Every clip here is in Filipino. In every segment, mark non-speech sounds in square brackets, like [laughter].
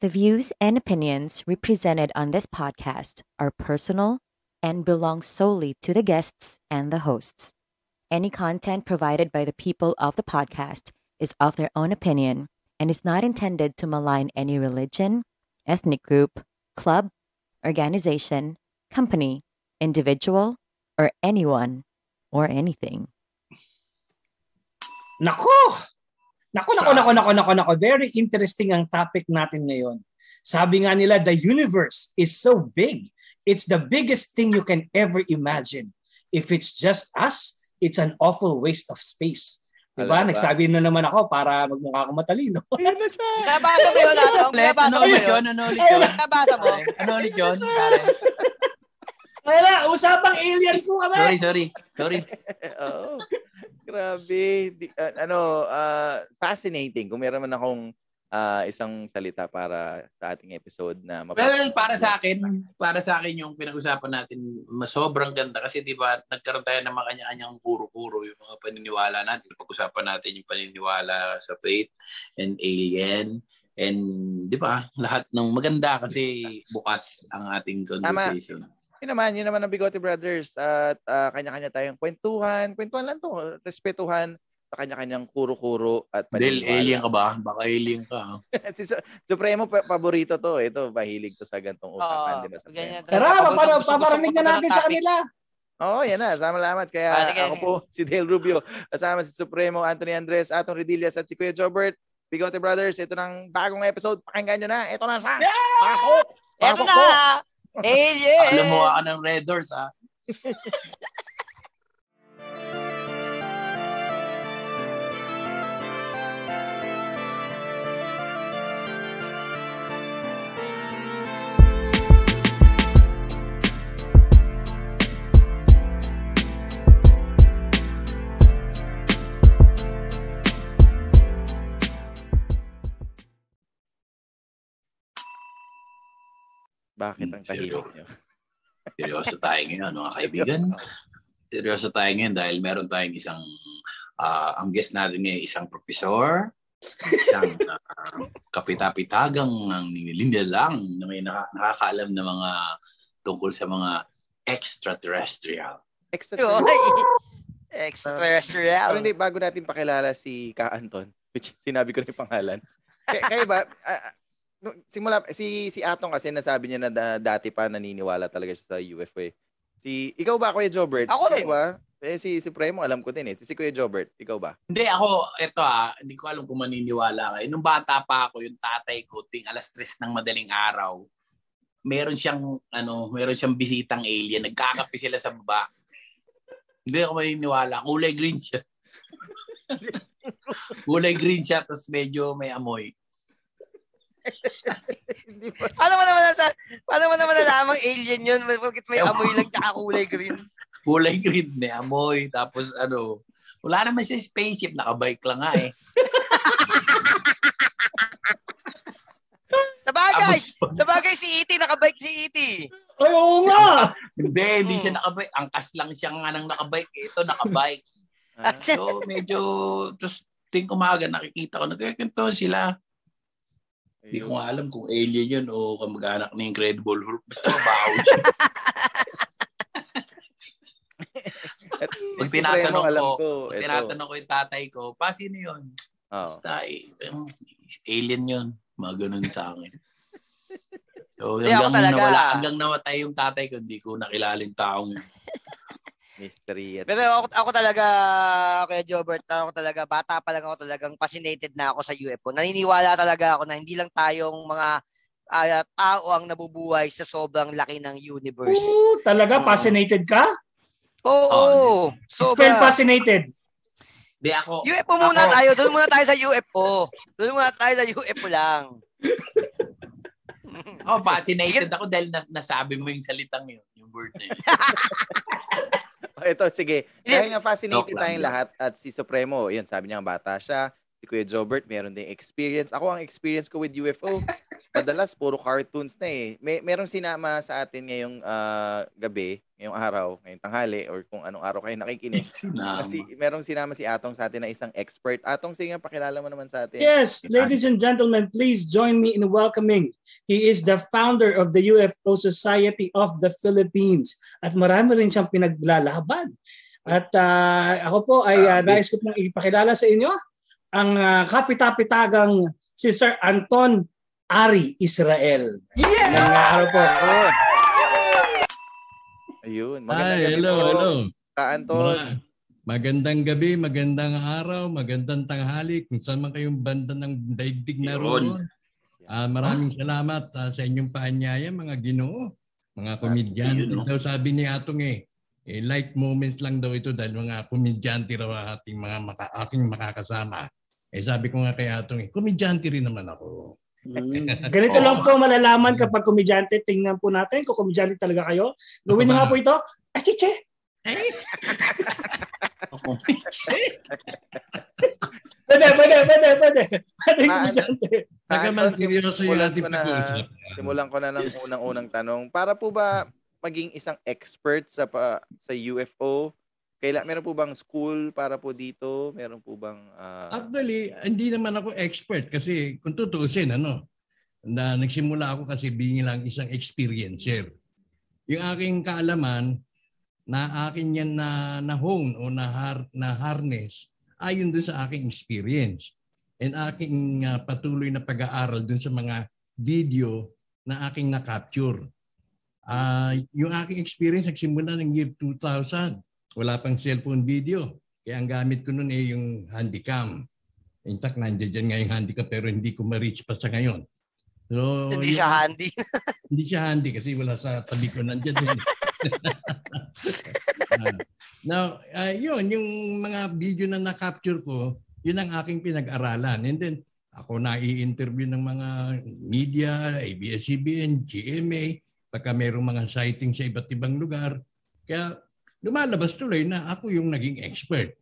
The views and opinions represented on this podcast are personal and belong solely to the guests and the hosts. Any content provided by the people of the podcast is of their own opinion and is not intended to malign any religion, ethnic group, club, organization, company, individual, or anyone or anything. Nako! Nako, nako, nako, nako, nako, nako. Very interesting ang topic natin ngayon. Sabi nga nila, the universe is so big. It's the biggest thing you can ever imagine. If it's just us, it's an awful waste of space. Diba? Alam ba? Nagsabi na naman ako para magmukha akong matalino. [laughs] Nabasa mo yun, Atong? Nabasa Ano mo ulit yun? Ano ulit yun? Nabasa mo? Ano ulit yun? Kaya usapang alien ko kami. Sorry, sorry. Sorry. [laughs] Oo. Grabe. Di, ah, ano, ah, fascinating. Kung meron man akong ah, isang salita para sa ating episode na mapap- Well, para sa akin, para sa akin yung pinag-usapan natin, mas sobrang ganda kasi 'di ba, nagkaroon tayo ng mga kanya-kanyang kuro-kuro yung mga paniniwala natin. Pag-usapan natin yung paniniwala sa faith and alien and 'di ba, lahat ng maganda kasi bukas ang ating conversation. Yun naman, yun naman ang Bigote Brothers at ah, kanya-kanya tayong kwentuhan. Kwentuhan lang to, respetuhan sa kanya-kanyang kuro-kuro at Del, alien ka ba? Baka alien ka. ha? [laughs] si Su- Supremo pa- paborito to. Ito, mahilig to sa gantong usapan, ba? Supremo? ganyan. Tara, gusto- paparinig na natin sa kanila. Oo, yan na. Salamat. Kaya Ah, sige, ako po, si Dale Rubio. Kasama si Supremo, Anthony Andres, Atong Redillas at si Kuya Jobert. Bigote Brothers, ito ng bagong episode. Pakinggan nyo na. Ito na siya. Pasok! Eto Pasok na! po! Alien! Alam mo ka ng Red Doors, ha? [laughs] Bakit ang tahimik seryo. nyo? Seryoso [laughs] tayo ngayon, mga kaibigan. Seryoso tayo ngayon dahil meron tayong isang, ah, ang guest natin ngayon, isang profesor, isang uh, [laughs] kapitapitagang ng nililinda lang na may naka- nakakaalam ng mga tungkol sa mga extraterrestrial. Extra Yun, ay, Pero Extraterrestrial. hindi, bago natin pakilala si Ka Anton, which sinabi ko na yung pangalan. Kaya, kayo ba, ah, nung simula, si, si Atong kasi nasabi niya na da- dati pa naniniwala talaga siya sa UFO eh. Si, ikaw ba, Kuya Jobert? Ako rin. ba? Eh, si Supremo, alam ko din eh. Si Kuya Jobert, ikaw ba? Hindi ako, eto ah, hindi ko alam kung maniniwala kayo. Nung bata pa ako, yung tatay ko, ting alas 3 ng madaling araw, meron siyang, ano, meron siyang bisitang alien. Nagkakape sila sa baba. Hindi ako maniniwala. Kulay green siya. [laughs] Kulay green siya, tapos medyo may amoy. [laughs] Hindi ba? Paano mo naman nasa, paano mo naman nalamang alien yun? Bakit may amoy lang tsaka kulay green? [laughs] Kulay green, may amoy. Tapos ano, wala naman siya spaceship, nakabike lang nga eh. [laughs] Sabagay! Sabagay si E.T. Nakabike si E.T. Ay, oo nga. hindi, hindi siya nakabike. Angkas lang siya nga nang nakabike. Ito, nakabike. So, medyo, tapos ting umaga nakikita ko, nagkikwento sila. Hindi ko nga alam kung alien yun o kamag-anak ni Incredible Hulk. Basta mabaho siya. Pag tinatanong ko, ko, Pag tinatanong ko yung tatay ko, pa sino yun? Oo. Basta, eh, alien yun. Mga ganun sa akin. So, hanggang, talaga. nawala, hanggang namatay yung tatay ko, hindi ko nakilala yung taong yun. Mystery. At, Pero ako, ako talaga, Kuya Jobert, ako talaga, bata pa lang ako talagang fascinated na ako sa UFO. Naniniwala talaga ako na hindi lang tayong mga ah, tao ang nabubuhay sa sobrang laki ng universe. Oo, talaga, Mm. fascinated ka? Oo, Oh, Spell sobra. fascinated. Hindi ako, UFO muna Ako- tayo. Doon muna tayo sa UFO. Doon muna tayo sa UFO lang. [laughs] ako fascinated ako dahil na, nasabi mo yung salitang yun, yung word na yun. [laughs] Ito, sige. Dahil nga fascinated tayong lahat at si Supremo, yun, sabi niya bata siya. Si Kuya Jobert, meron din experience. Ako, ang experience ko with UFO, [laughs] madalas puro cartoons na eh. May merong sinama sa atin ngayong ah, gabi, ngayong araw, ngayong tanghali or kung anong araw kayo nakikinig. Sinama. Kasi merong sinama si Atong sa atin na isang expert. Atong sige, pakilala mo naman sa atin. Yes, ladies and gentlemen, please join me in welcoming. He is the founder of the UFO Society of the Philippines at marami rin siyang pinaglalaban. At ah, ako po ay uh, nais ko pong ipakilala sa inyo ang ah, kapitapitagang si Sir Anton Ari Israel. Yeah! Ngayong araw po. Ayun. Hi, Magandang gabi hello, po, hello. Ka Anton. Ma- magandang gabi, magandang araw, magandang tanghali kung saan man kayong banda ng daigdig na roon. Ah, maraming salamat ah, sa inyong paanyaya mga ginoo. Mga komedyante daw sabi ni Atong eh. eh light moments lang daw ito dahil mga komedyante raw ating mga maka, aking makakasama. Eh sabi ko nga kay Atong eh, komedyante rin naman ako. Mm. [laughs] Ganito lang po malalaman kapag komedyante. Tingnan po natin kung komedyante talaga kayo. Gawin niyo nga po ito. Ay, chiche! [laughs] Pwede, pwede, pwede, pwede. Pwede komedyante. Nagaman seryoso yung simulan ating ko na, pag-uusap. Simulan ko na ng unang-unang tanong. Para po ba maging isang expert sa pa, sa UFO? Kaila, meron po bang school para po dito? Meron po bang ah, Actually, hindi naman ako expert kasi kung tutuusin, ano, na nagsimula ako kasi bilang isang experiencer. Yung aking kaalaman, na akin yan na na-hone o na, har, na harness ayon dun sa aking experience. And aking ah, patuloy na pag-aaral dun sa mga video na aking na-capture. Ah, yung aking experience nagsimula ng year 2000. Wala pang cellphone video. Kaya ang gamit ko noon eh yung handycam. In fact, nandiyan dyan nga yung handycam pero hindi ko ma-reach pa sa ngayon. So, Hindi siya handy. [laughs] hindi siya handy kasi wala sa tabi ko nandiyan din. [laughs] Ah. now, ah, yun, yung mga video na na-capture ko, yun ang aking pinag-aralan. And then, ako na i-interview ng mga media, ABS-CBN, GMA, pagka mayroong mga sighting sa iba't ibang lugar. Kaya lumalabas tuloy na ako yung naging expert.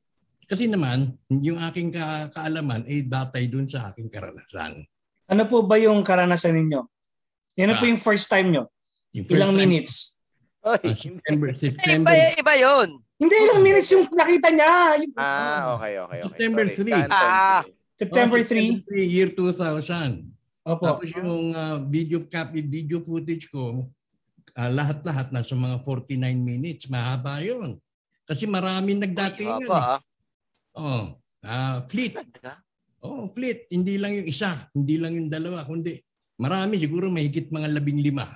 Kasi naman, yung aking ka- kaalaman ay datay dun sa aking karanasan. Ano po ba yung karanasan ninyo? Yan po Ah. yung first time nyo. First Ilang time- minutes? Ay, Ah, September, Eh, September, iba, iba yun. Hindi, ilang minutes yung nakita niya. Yung- ah, okay, okay, okay. September Sorry. 3. Ka Anton, Ah. September Oh, 3. September 3, year 2000. Opo. Tapos yung ah, video copy, video footage ko, ah, lahat-lahat nasa mga 49 minutes. Mahaba yun. Kasi maraming nagdatingan. Opo, eh. ah. Oh, ah, fleet. Oh, fleet. Hindi lang yung isa, hindi lang yung dalawa, kundi marami siguro mahigit mga labing lima.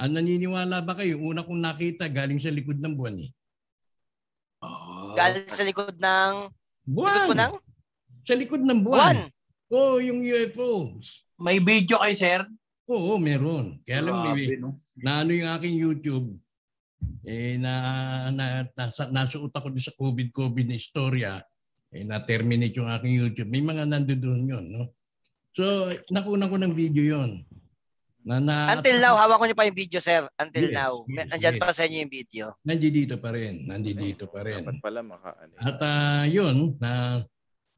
Ang naniniwala ba kayo? Una kong nakita galing sa likod ng buwan eh. Oh. Galing sa likod ng... Likod Buwan! ko ng... Sa likod ng Buwan. buwan. Oo, oh, yung UFOs. May video kay sir? Oo, meron. Kaya lang may, Grabe, no? na ano yung aking YouTube, eh, na, na, nasa, nasuot ako doon sa COVID-COVID na istorya, eh, na-terminate yung aking YouTube. May mga nandoon yun, no? So, nakuna ko ng video yon Na, na, Until now, hawak ko niyo pa yung video, sir. Until Yes, now. yes, Nandyan yes. pa sa inyo yung video. Nandito pa rin. Nandito pa rin. Dapat pala maka ano. At ah, yun, na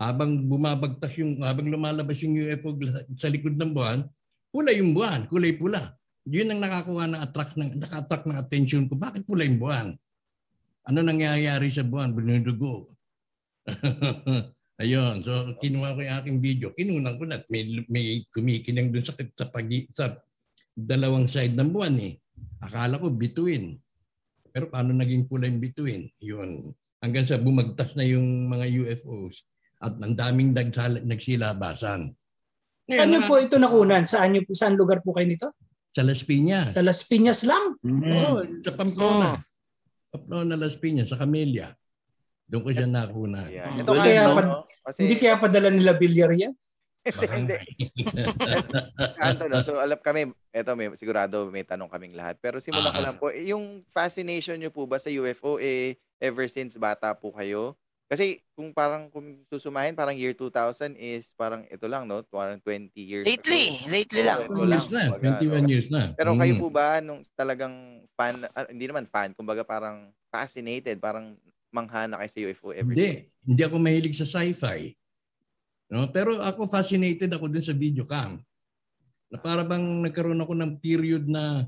habang bumabagtas yung, habang lumalabas yung UFO sa likod ng buwan, pula yung buwan, kulay pula. Yun ang nakakuha ng attract ng, naka-attract ng attention ko. Bakit pula yung buwan? Ano nangyayari sa buwan? Binudugo. [laughs] Ayun. So, kinuha ko yung aking video. Kinunan ko na. at May, may kumikinang dun sa, sa, pagi, sa dalawang side ng buwan eh. Akala ko bituin. Pero paano naging pula yung bituin? Yun. Hanggang sa bumagtas na yung mga UFOs at ang daming nagsala, nagsilabasan. Saan niyo na- po ito nakunan? Saan niyo po, saan lugar po kayo nito? Sa Las Piñas. Sa Las Piñas lang. Oo, Mm. sa Pamplona. Pamplona, Las Piñas, sa Camellia. Doon ko siya nakuna. Ayan. Ang Ito kaya no? pa, kasi, Hindi kaya padala nila Villar yan? hindi. [laughs] Anto, no? So, alam kami, eto, may, sigurado may tanong kaming lahat. Pero simulan ko Ah. lang po, eh, yung fascination nyo po ba sa UFO, eh, ever since bata po kayo? Kasi kung parang kung susumahin, parang year 2000 is parang ito lang, no? Parang 20 years Lately. ago. Lately Oo, lang. ito 21 years na. kumbaga, 21 no? years na. Pero kayo Mm. po ba, nung talagang fan, ah, hindi naman fan, kumbaga parang fascinated, parang manghana kayo sa UFO ever Hindi. Hindi ako mahilig sa sci-fi. No? Pero ako fascinated ako dun sa video cam. Na para bang nagkaroon ako ng period na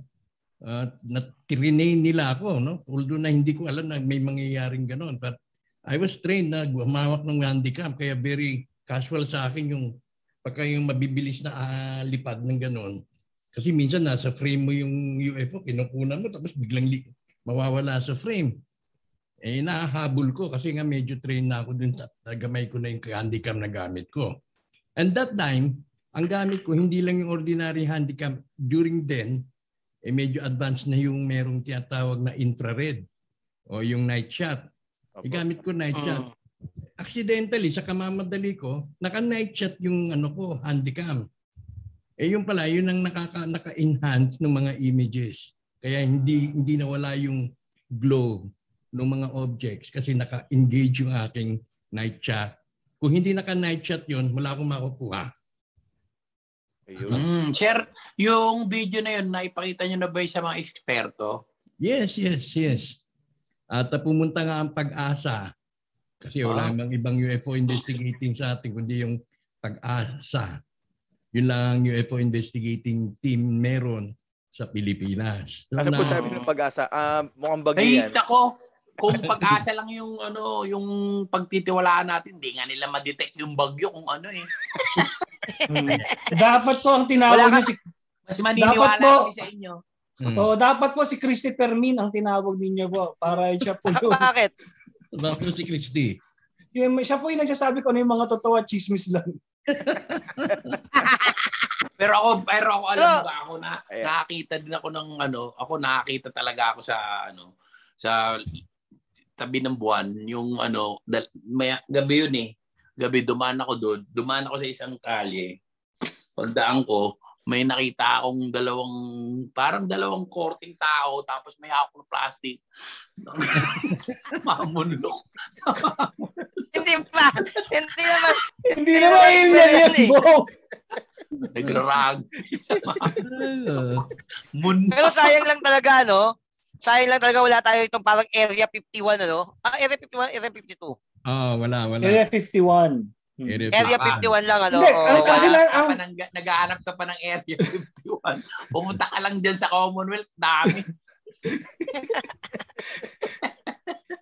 uh, na nila ako, no? Although na hindi ko alam na may mangyayaring gano'n. But I was trained na gumawak ng handicam kaya very casual sa akin yung pagka yung mabibilis na uh, lipad ng gano'n. Kasi minsan nasa frame mo yung UFO, kinukunan mo tapos biglang li- mawawala sa frame. Eh, nahahabol ko kasi nga medyo train na ako dun sa nagamay ko na yung handicam na gamit ko. And that time, ang gamit ko hindi lang yung ordinary handicam. During then, eh medyo advanced na yung merong tinatawag na infrared o yung night shot. Opo. Igamit ko night shot. Accidentally, sa kamamadali ko, naka-night shot yung ano ko, handicam. Eh yung pala, yun ang nakaka, naka-enhance ng mga images. Kaya hindi hindi nawala yung glow ng mga objects kasi naka-engage yung aking night shot. Kung hindi naka-night shot yun, wala akong makukuha. Ayun. Mm, sir, yung video na yun, naipakita nyo na ba sa mga eksperto? Yes, yes, yes. At uh, pumunta nga ang pag-asa kasi wala Ah. namang ibang UFO investigating sa atin kundi yung pag-asa. Yun lang ang UFO investigating team meron sa Pilipinas. So, Ano po na- sabi ng pag-asa? Ah, mukhang bagyo Ay, yan. ko, kung pag-asa lang yung ano, yung pagtitiwalaan natin, hindi nga nila ma-detect yung bagyo kung ano eh. Hmm. Dapat po ang tinawag niyo si Mas maniniwala Dapat po- kami sa inyo. Hmm. oh, dapat po si Christy Permin ang tinawag ninyo po para siya po [laughs] yung, Bakit? Bakit si Christy? yung siya po yung nagsasabi ko ano yung mga totoo at chismis lang. [laughs] Pero ako, pero ako alam Pero- ba ako na Ayan. nakakita din ako ng ano, ako nakakita talaga ako sa ano, sa tabi ng buwan, yung ano, dal, may, gabi yun eh. Gabi dumaan ako doon, dumaan ako sa isang kalye. Pagdaan ko, may nakita akong dalawang, parang dalawang korting tao, tapos may hawak ng plastic. [laughs] Mamunlok. Hindi pa. Hindi naman. Hindi naman alien yan. Bo. [laughs] Nagrarag. [laughs] Mun. Pero sayang lang talaga, no? Sayang lang talaga wala tayo itong parang Area 51, ano? Ah, Area 51, Area 52. ah, wala, wala. Area 51. Area Area 51. 51 lang, ano? Hindi, ano kasi lang ang- ka pa ng, naghahanap ka pa ng Area 51. Pumunta ka lang dyan sa Commonwealth, dami. [laughs]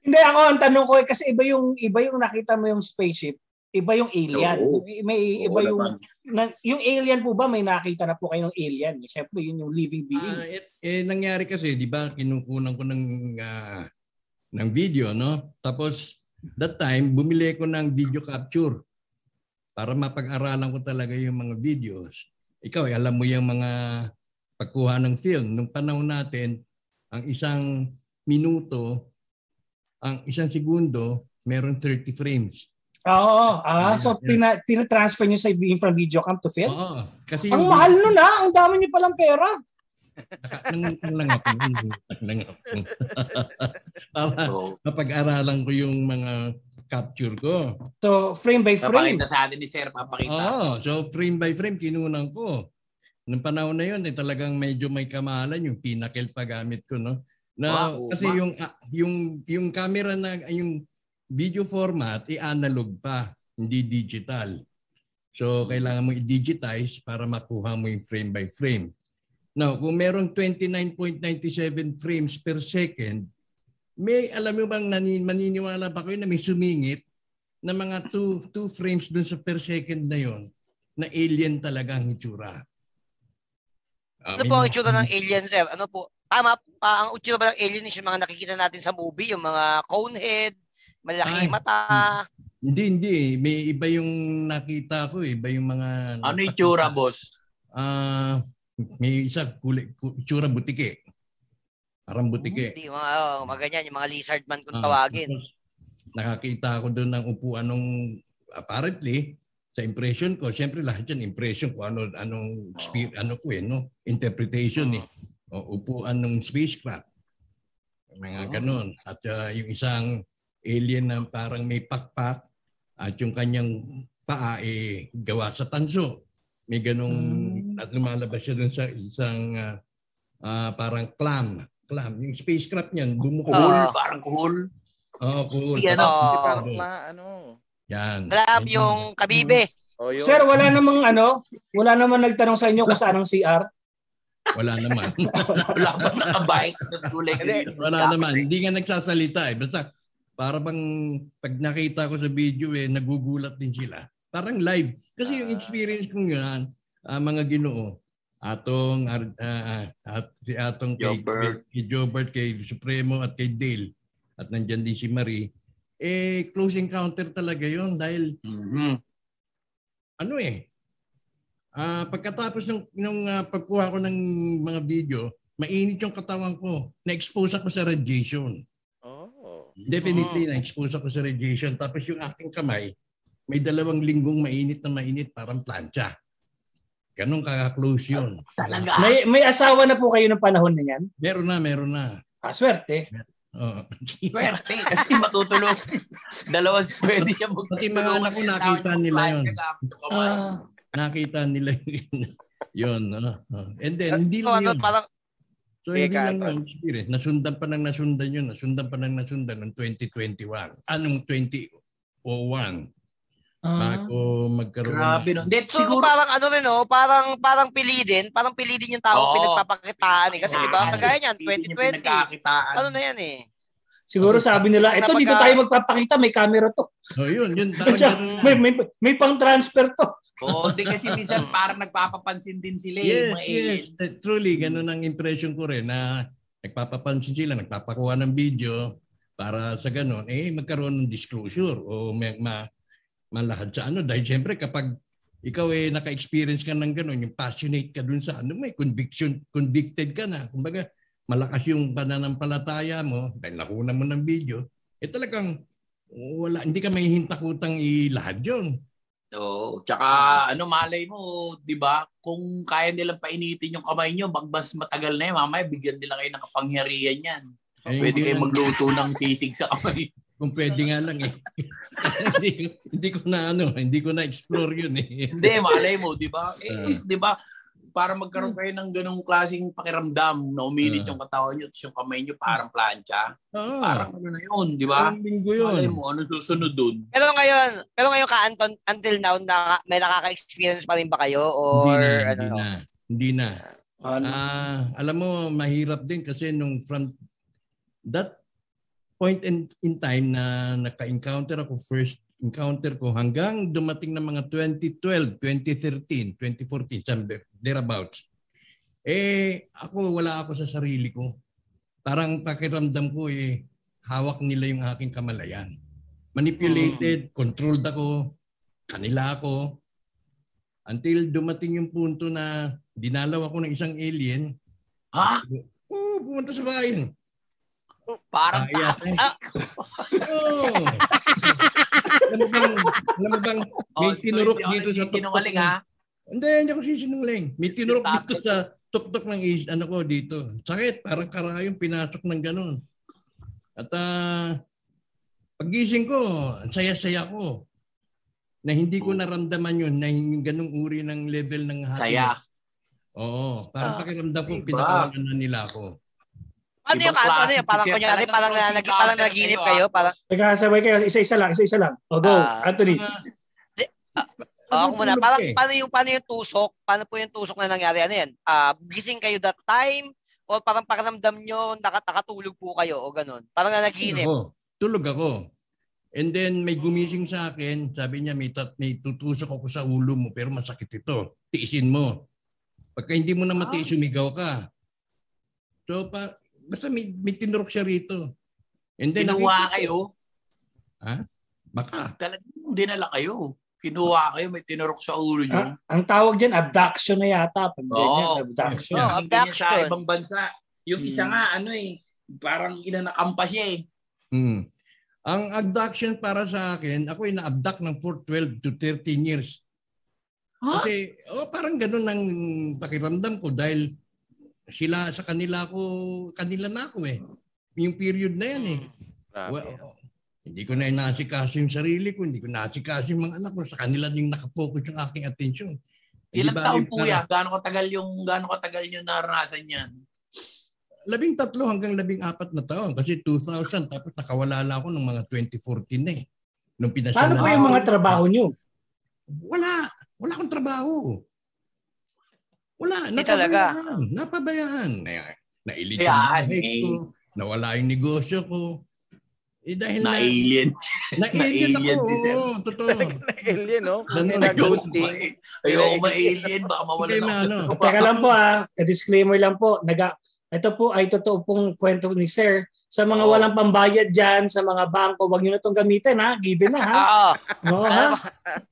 Hindi ako ang tanong ko eh, kasi iba yung iba yung nakita mo yung spaceship, iba yung alien. Oo. May iba Oo yung na, yung alien po ba may nakita na po kayo ng alien? Siyempre yun yung living being. Ah, eh, eh, nangyari kasi, di ba, kinukunan ko ng, ah, ng video, no? Tapos, that time, bumili ko ng video capture para mapag-aralan ko talaga yung mga videos. Ikaw, eh, alam mo yung mga pagkuha ng film. Nung panahon natin, ang isang minuto, ang isang segundo, meron 30 frames. Ah, Oo. Ah, Yeah, so yeah. pina, tina-transfer niyo sa from video cam to film? Oo. Kasi Ang yung- mahal nun ah. Ang dami niyo palang pera. Nakatang lang ako. Nakatang lang ako. [laughs] Para mapag-aralan ko yung mga capture ko. So frame by frame. papakita sa atin ni Sir, papakita. Oo, so frame by frame kinunan ko. Nung panahon na yun, eh, talagang medyo may kamahalan yung pinakil pa gamit ko, no? Na Wow, kasi ma- yung ah, yung yung camera na yung video format i analog pa, hindi digital. So kailangan mo i-digitize para makuha mo yung frame by frame. Now, kung merong 29.97 frames per second, may alam mo bang nanin, maniniwala ba kayo na may sumingit na mga 2 two frames dun sa per second na yon na alien talaga ang itsura. Ah, Ano po ang itsura ng alien, sir? Ano po? Tama, ah, ang itsura ba ng alien is yung mga nakikita natin sa movie, yung mga cone head, malaking Ay. mata. Hindi, hindi. May iba yung nakita ko. eh. Iba yung mga... Ano yung tsura, boss? Ah, may isa kulay, ku- itsura butike. Parang butike. Hindi, mga, oh, mga ganyan, yung mga lizard man kung Ah, tawagin. nakakita ako doon ng upuan nung apparently sa impression ko, siyempre lahat yan impression ko ano anong exper- ano ko eh no, interpretation eh. O, upuan ng spacecraft. Mga ganun. At ah, yung isang alien na parang may pakpak at yung kanyang paa eh gawa sa tanso. May ganung Hmm. at lumalabas siya doon sa isang ah, ah, parang clam. Clam. Yung spacecraft niyan, bumuko. Kuhul, Ah. parang kuhul. Oo, cool. Di, ano? Oo. Hindi, parang ma, ano. Yan. Alam Yan yung kabibe. Oh, yun. Sir, wala namang ano, wala namang nagtanong sa inyo kung saan ang CR. Wala naman. [laughs] Wala ba nakabike? Wala naman. Hindi nga nagsasalita eh. Basta para bang pag nakita ko sa video eh, nagugulat din sila. Parang live. Kasi yung Ah. experience kong yun, ah, mga ginoo, Atong, ah, at si Atong kay, Jobert. kay Jobert, kay Supremo at kay Dale, at nandyan din si Marie, eh, close encounter talaga yun dahil Mhm. ano eh, ah pagkatapos ng, ng ah, pagkuha ko ng mga video, mainit yung katawan ko. Na-expose ako sa radiation. Oh. Definitely na-expose ako sa radiation. Tapos yung aking kamay, may dalawang linggong mainit na mainit, parang plancha. Ganun ka-close yun. Talaga. May may asawa na po kayo ng panahon na yan? Meron na, meron na. Ah, swerte. Oo. [laughs] Swerte kasi matutulog. Dalawa pwede siya mag- Pati mga anak ko nakita nila yun. Ah, Nakita nila [laughs] yun. yun. Ano. Oh. And then, hindi So, lang ano, yun. parang, So hindi lang Anton. yung experience. Nasundan pa ng nasundan yun. Nasundan pa ng nasundan ng 2021. Anong 2001? Ah. Bago magkaroon Grabe no. So, siguro. parang ano rin, oh, parang, parang pilidin, parang pilidin yung tao Oo. pinagpapakitaan eh. Kasi di ba, Ah. kagaya niyan, Hindi niya 2020, pinagkakitaan. ano na yan eh. Siguro sabi nila, ito dito tayo magpapakita, may camera to. So yun, yun. [laughs] Na. may, may, may pang-transfer to. Oo, di kasi minsan parang nagpapapansin din sila eh. Yes, mga alien. yes. That- Truly, ganun ang impression ko rin na nagpapapansin sila, nagpapakuha ng video para sa ganun, eh magkaroon ng disclosure o may, ma, malahad sa ano. Dahil siyempre kapag ikaw eh naka-experience ka ng ganun, yung passionate ka dun sa ano, may conviction, convicted ka na. Kumbaga, malakas yung pananampalataya mo dahil nakuna mo ng video, eh talagang wala, hindi ka may hintakutang ilahad yun. Oo. Tsaka ano malay mo, 'di ba? Kung kaya nilang painitin yung kamay nyo, magbas matagal na 'yan, mamaya bigyan nila kayo ng kapangyarihan 'yan. Eh, Pwede kayo magluto ng sisig sa kamay. [laughs] Kung pwede nga lang eh. Hindi, ko- hindi ko na ano, hindi ko na explore yun eh. Hindi, malay mo, 'di ba? Eh, Ah. 'di ba? Para magkaroon kayo ng ganung klaseng pakiramdam na uminit Ah. yung katawan nyo, tapos yung kamay nyo parang plancha. Oo. Parang ano na yun, di ba? Parang linggo Malay yun. mo, ano susunod dun? Pero ngayon, pero ngayon ka Anton, until now, na, may nakaka-experience pa rin ba kayo? Or hindi na, ano? hindi na. Hindi na. Ano? Ah, alam mo, mahirap din kasi nung from that point in, in time na naka-encounter ako, first encounter ko hanggang dumating ng mga 2012, 2013, 2014, somewhere, thereabouts. Eh, ako, wala ako sa sarili ko. Parang pakiramdam ko eh, hawak nila yung aking kamalayan. Manipulated, controlled ako, kanila ako. Until dumating yung punto na dinalaw ako ng isang alien. Ha? Oo, pumunta sa bahay. Parang Ah, yeah. Ah. Oo. alam mo bang, alam mo bang, may Oh, so tinurok ako dito sa tuktok. nagsisinungaling, ng- ha? Hindi, hindi ako sisinungaling. May tinurok dito sa tuktok ng is, ano ko dito. Sakit, parang karayong pinasok ng ganun. At ah, pagising ko, saya-saya ko. Na hindi ko naramdaman yun, na yung ganung uri ng level ng Saya. Oo, parang Ah. pakiramdam ko, pinakawalan na nila ako. Ano yung kanto? Ano yung parang kunyari, parang, na, nag, parang naginip kayo, kayo? Parang, Teka, sabay kayo. Isa-isa lang, isa-isa lang. O, go. Ah. Anthony. Oh, ako muna, parang, eh. paano yung, paano yung tusok? Paano po yung tusok na nangyari? Ano yan? Ah, gising kayo that time? O parang pakiramdam nyo, nakat nakatulog po kayo o ganun? Parang na naginip. Ako, tulog ako. And then may gumising sa akin, sabi niya may, tat, may tutusok ako sa ulo mo pero masakit ito. Tiisin mo. Pagka hindi mo na matiis, sumigaw ka. So pa, basta may, may tinurok siya rito. And then Kinuha nakita kayo, Baka. talagang dinala kayo. Kinuha kayo, may tinurok sa ulo nyo. Ah, ang tawag dyan, abduction na yata. Pag Oo. abduction. Oo. Oh, ganyan sa abduction. ibang bansa. Yung isa Hmm. nga, ano eh, parang inanakam pa siya eh. Hmm. Ang abduction para sa akin, ako ay na-abduct ng for 12 to 13 years. Ha? Kasi, oh, parang ganun ang pakiramdam ko dahil sila sa kanila ko, kanila na ako eh. Yung period na yan eh. Grabe. Well, oh, hindi ko na inasikaso yung sarili ko, hindi ko naasikaso yung mga anak ko. Sa kanila yung nakafocus yung aking attention. Eh, Ilang di ba, taon po yan? Gaano katagal yung, gaano katagal yung naranasan yan? Labing tatlo hanggang labing apat na taon. Kasi 2000, tapos nakawala lang ako ng mga 2014 na eh. Nung pinasya Paano po yung mga trabaho nyo? Wala. Wala akong trabaho. Wala. Hindi talaga. Napabayaan. Napabayaan. Na- Nailit yung eh. ko. Nawala yung negosyo ko. Eh dahil Na na, alien. na, alien na-alien ako. Oo, totoo. Alien, no? Ganun, Nag-ghosting. Ayoko ma-alien. Baka mawala na ako. ano. Teka lang po ah, disclaimer lang po. Naga, ito po ay totoo pong kwento ni Sir. Sa mga Oo. walang pambayad dyan, sa mga bangko, wag nyo na itong gamitin ha. Given na ha. Oo. Oo, ha?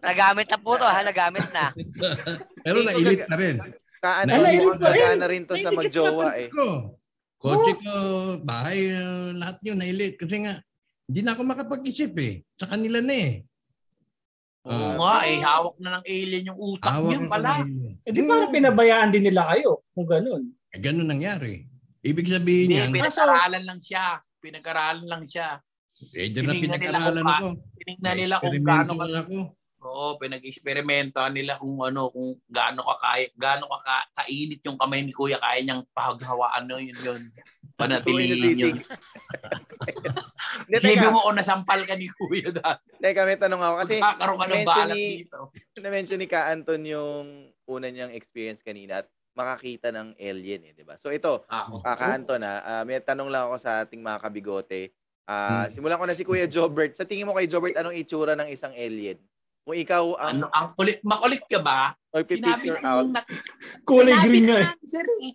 Nagamit na po to ha, nagamit na. [laughs] Pero nailit na rin. Kaano, mukhang pa rin. gagana rin to sa magjowa eh. ko. Kotse ko, bahay, uh, lahat yun nailit. Kasi nga, hindi na ako makapag-isip eh. Sa kanila na eh. Oo nga eh, hawak na ng alien yung utak Hawak niyo ako pala. Eh di parang pinabayaan din nila kayo kung ganun. Eh, ganun nangyari. Ibig sabihin Hindi, niyan, pinag-aralan lang siya. Pinag-aralan lang siya. eh, di na pinag-aralan ako. Tinignan nila kung gaano ka ako. Oo, pinag-experimentohan nila kung ano, kung gaano ka kaya, gaano ka, ka kainit yung kamay ni Kuya kaya niyang paghawaan no yun yun. Panatiliin yun. Sabi mo kung nasampal ka ni Kuya dati. teka, may tanong ako. Kasi Magkakaroon ka ng balat ni- dito. [laughs] na-mention ni Ka Anton yung una niyang experience kanina at makakita ng alien eh, di ba? So ito, Ah, uh, Ka Anton ah, ah, may tanong lang ako sa ating mga kabigote. Ah, Hmm. Simulan ko na si Kuya Jobert. Sa tingin mo kay Jobert, anong itsura ng isang alien? Kung ikaw ang ano, ang kulit, makulit ka ba? or Sinabi picture out, nung, Kulay green na nga eh. sir eh.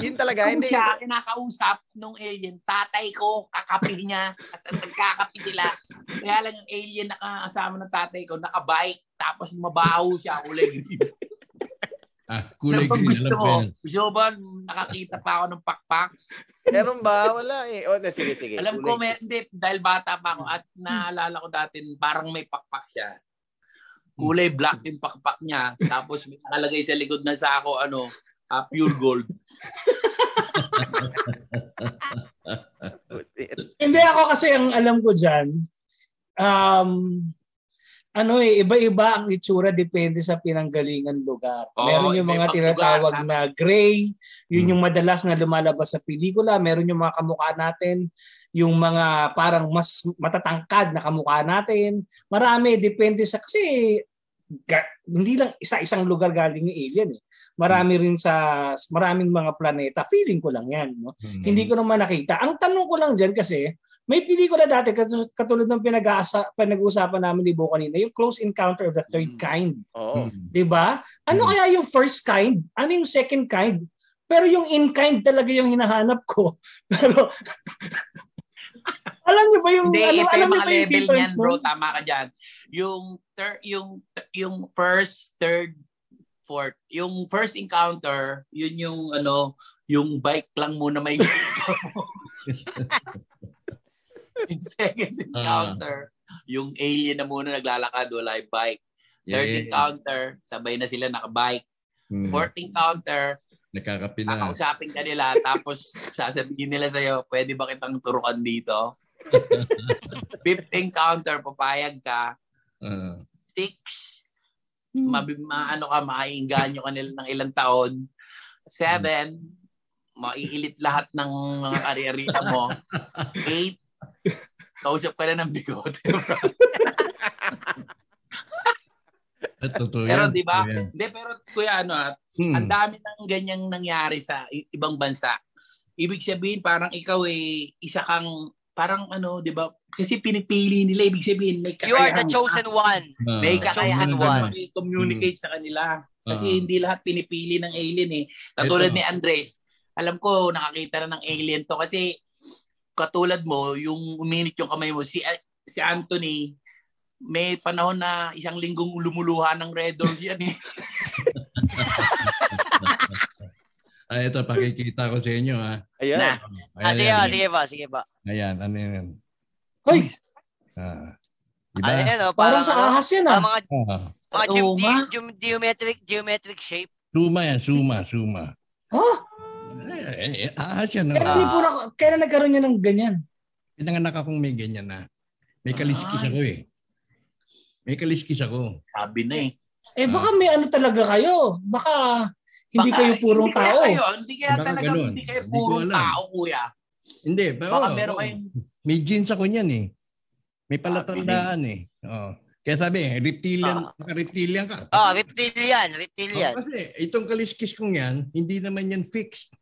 yun talaga, Kung hindi. siya kinakausap nung alien, tatay ko, kakapi niya, kasi nagkakapi sila. Kaya lang yung alien nakasama ng tatay ko, nakabike, tapos mabaho siya, kulay green. [laughs] Ah, kulay green. gusto mo? Gusto mo ba nakakita pa ako ng pakpak? Meron ba? Wala eh. O, na, sige, sige. Alam ko, may, hindi, dahil bata pa ako at naalala ko dati, parang may pakpak siya. Kulay black yung pakpak niya. Tapos may nakalagay sa likod na sako, ano, ah, pure gold. [laughs] Hindi ako kasi ang alam ko dyan, um, ano eh, iba-iba ang itsura depende sa pinanggalingan lugar. Oo, Meron yung mga tinatawag lugar, na gray, yun Hmm. yung madalas na lumalabas sa pelikula. Meron yung mga kamukha natin, yung mga parang mas matatangkad na kamukha natin. Marami, depende sa, kasi ga- hindi lang isa-isang lugar galing yung alien eh. Marami rin sa maraming mga planeta. Feeling ko lang yan. No? Hmm. Hindi ko naman nakita. Ang tanong ko lang dyan kasi, may pelikula dati katu- katulad ng pinag-aasa, pinag-uusapan namin ni Bo kanina, yung Close Encounter of the Third Mm. Kind. Oo. Hmm. 'Di ba? Ano Mm. kaya yung first kind? Ano yung second kind? Pero yung in kind talaga yung hinahanap ko. [laughs] Pero [laughs] alam niyo ba yung Hindi, alam, ito alam yung niyo mga ba yung level niyan, bro. no? Tama ka dyan. Yung, ter- yung, yung first, third, fourth. Yung first encounter, yun yung, ano, yung bike lang muna may [laughs] [laughs] yung second encounter, yung alien na muna naglalakad, wala yung bike. Third Yes. encounter, sabay na sila nakabike. Hmm. Fourth encounter, Nakakapila. kakausapin ka nila, [laughs] tapos sasabihin nila sa'yo, pwede ba kitang turukan dito? [laughs] Fifth encounter, papayag ka. Ah. Six, mabi, maano ka, maiinganyo ka nila ng ilang taon. Seven, maiilit lahat ng mga kariyerita mo. Eight, kausap ka na ng bigote. bro. [laughs] Totoo Pero di ba? Hindi, pero kuya, ano, ah, Hmm. ang dami ng ganyang nangyari sa i- ibang bansa. Ibig sabihin, parang ikaw eh, isa kang, parang ano, di ba? Kasi pinipili nila, ibig sabihin, may You are kakayahan the chosen one. Ah. May The kakayahan one. communicate sa kanila. Kasi Ah. hindi lahat pinipili ng alien eh. Katulad Ito. ni Andres, alam ko nakakita na ng alien to kasi katulad mo, yung uminit yung kamay mo, si si Anthony, may panahon na isang linggong lumuluha ng Red Doors yan eh. [laughs] Ah, ito, pakikita ko sa inyo. Ha. Ayan. Na. Ah, sige, Ayan, ah, sige ba, sige ba. Ayan, ano yan? Hoy, Ah. Diba? Ano yan, oh, parang parang, sa ano, ahas yan ah, ah. mga, Ah. mga geom- geom- geometric, geometric shape. Suma yan, suma, suma. Oh, Eh, eh, ahas yan. kailan, ni pura, kailan nagkaroon niya ng ganyan? Pinanganak akong may ganyan na. May kaliskis Ay. ako eh. May kaliskis ako. Sabi na eh. Eh baka may ano talaga kayo. Baka hindi Baka- kayo purong hindi kaya tao. Kayo, hindi kaya Baka talaga ganun. hindi kayo Hindi purong alam. tao, kuya. Hindi, pero Baka meron oo. kayong may genes ako niyan eh. May palatandaan eh. Oo. Kaya sabi, reptilian, Ah. reptilian ka. Oh, reptilian, reptilian. Oh, kasi itong kaliskis kong yan, hindi naman yan fixed.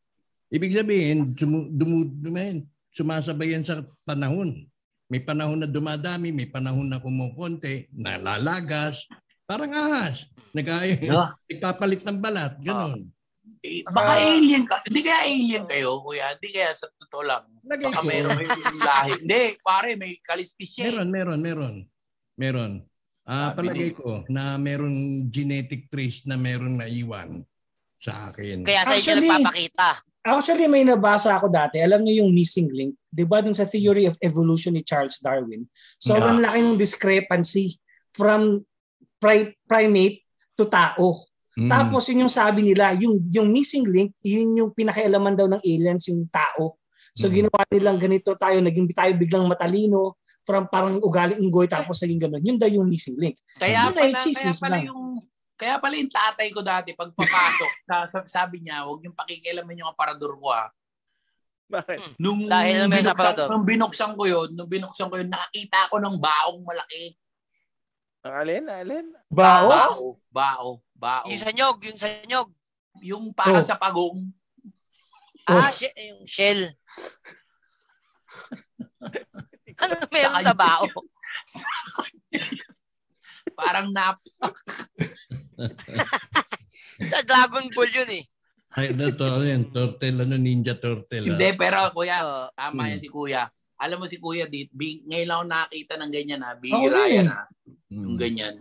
Ibig sabihin, sumu, dumu, dumahin, sumasabay yan sa panahon. May panahon na dumadami, may panahon na kumukonti, nalalagas, parang ahas. Nag No? [laughs] nagpapalit ng balat, ganon. Eh, baka alien ka. Hindi kaya alien kayo, kuya. Hindi kaya sa totoo lang. Lagay Baka ko. meron kayong lahi. [laughs] Hindi, pare, may kaliskis siya. eh. Meron, meron, meron. Meron. Ah, Sabi palagay ko na meron genetic trace na meron naiwan sa akin. Kaya sa inyo nagpapakita. Actually, may nabasa ako dati. Alam niyo yung missing link? Di ba dun sa theory of evolution ni Charles Darwin? So, Yeah. ang laki ng discrepancy from pri- primate to tao. Mm. Tapos yun yung sabi nila, yung yung missing link, yun yung pinakailaman daw ng aliens yung tao. So Mhm. ginawa nilang ganito tayo, naging tayo biglang matalino, from parang ugaling unggoy tapos naging ganun. Yun daw yung missing link. Kaya Yun ay pala, kaya chismis pala lang. yung kaya pala yung tatay ko dati pag papasok, [laughs] sa- sa- sabi niya, huwag yung pakikialaman yung aparador ko ha. Bakit? Nung Dahil may binuksan, aparador. nung binuksan ko yun, nung binuksan ko yun, nakakita ako ng baong malaki. Ang alin? Alin? Bao? Bao, bao, bao. Yung sa nyog, yung sa nyog. Yung parang Oh. sa pagong. Ah, she- yung shell. [laughs] ano meron Sa sa bao? [laughs] Parang naps. [laughs] Sa Dragon Ball yun eh. Ay, ito, ano yan, turtle, ano, ninja turtle. ah. Hindi, pero kuya, tama Hmm. yan si kuya. Alam mo si kuya, di, bi, ngayon lang ako nakakita ng ganyan ha. Ako Bihira rin. yan ha. Mm. Yung ganyan.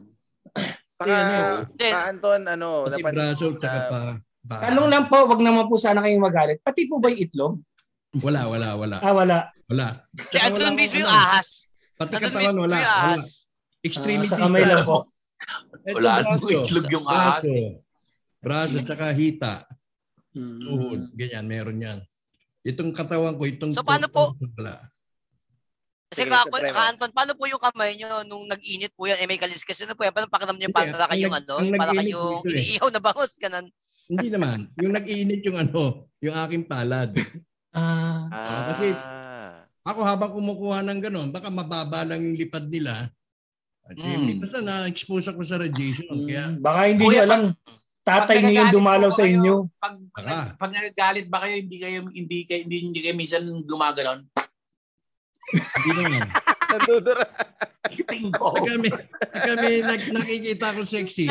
Saka, Eh, ano? Pa Anton, ano, Pati napansin braso, ko tsaka sa- pa, pa. Tanong lang po, wag naman po sana kayong magalit. Pati po ba yung itlog? Wala, wala, wala. Ah, wala. Wala. Kaya wala mismo yung ahas. Pati katawan, wala. wala. Ah, Extremity. sa kamay lang po. Ito, Wala braso. itlog yung ahas. Braso. Braso, tsaka hita. Hmm. Tuhod. Ganyan, meron yan. Itong katawan ko, itong... So, paano po? Wala. Kasi ka, ka Anton, paano po yung kamay nyo nung nag-init po yan? Eh, may kaliskas. Ano po yan? Paano pakiram nyo para ang kayong ano? ang Para nag-init kayong eh. iniihaw na bangos ka nan. Hindi naman. Yung nag-iinit yung ano, yung aking palad. Ah, Ah, kasi- Ako habang kumukuha ng ganun, baka mababa lang yung lipad nila. At Mm. mm. basta na-expose ako sa radiation. Kaya, baka hindi Kuya, nyo alam. Tatay niyo yung dumalaw sa kayo, inyo. Pag, pag, pag nagagalit ba kayo, hindi kayo, hindi kayo, hindi, hindi kayo minsan gumaganon? hindi naman. Nandudura. Tingko. Pag kami, pag kami nag, nakikita ko sexy,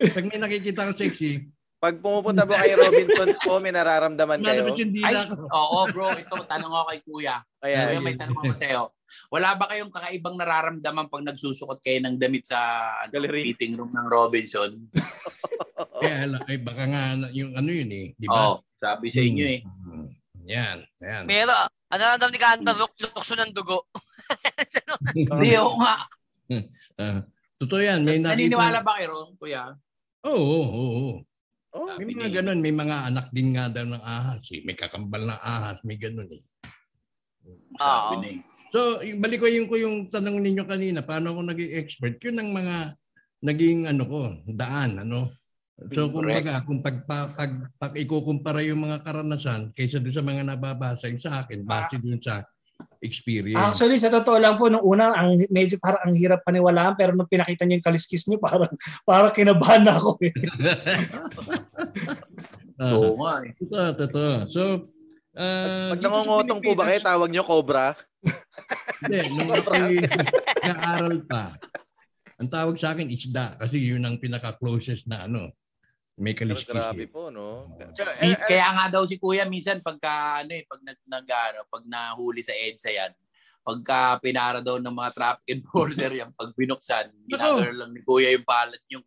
pag may nakikita ko sexy, Pag pumupunta po kay Robinsons po, may nararamdaman kayo. malabot yung Ay, dila ko. oo bro, ito, tanong ako kay kuya. Kaya, Kuya, may tanong ako sa'yo. Wala ba kayong kakaibang nararamdaman pag nagsusukot kayo ng damit sa ano, Gallery. meeting room ng Robinson? [laughs] Kaya, ala, ay, baka nga na- yung ano yun eh. Di ba? Oo, sabi sa inyo eh. Mm. Yan, yan. Pero, ano lang daw ni Kanta, luk- lukso ng dugo. [laughs] Hindi, oo nga. Ah, totoo yan. May nakita. Naniniwala ba kayo ron, kuya? Oo, oo, oo. oh, May mga ni- ganun. May mga anak din nga daw ng ahas. Eh. May kakambal ng ahas. May ganun eh. Sabi Oo. na eh. So, balik ko yung, ko yung tanong ninyo kanina, paano ako naging expert? Yun ang mga naging ano ko, daan, ano? So, kung baga, kung pag, pag, pag, pag ikukumpara yung mga karanasan kaysa doon sa mga nababasa yung sa akin, base doon sa experience. Actually, sa totoo lang po, nung una, ang medyo parang ang hirap paniwalaan, pero nung pinakita niyo yung kaliskis niyo, parang, parang kinabahan na ako. Eh. [laughs] Oo nga totoo, totoo. So, ah, Pag nangungotong po ba kayo, tawag nyo Cobra? [laughs] Hindi, nung [laughs] ako'y nag-aaral pa, ang tawag sa akin isda kasi yun ang pinaka-closest na ano, may Pero kaliskis. grabe eh. po, no? Oo. Pero, eh, eh, Kaya nga daw si Kuya minsan pagka ano eh pag nag, nag ano, pag nahuli sa EDSA yan, pagka pinara daw ng mga traffic enforcer yan, pag binuksan, ginagano lang ni Kuya yung palat yung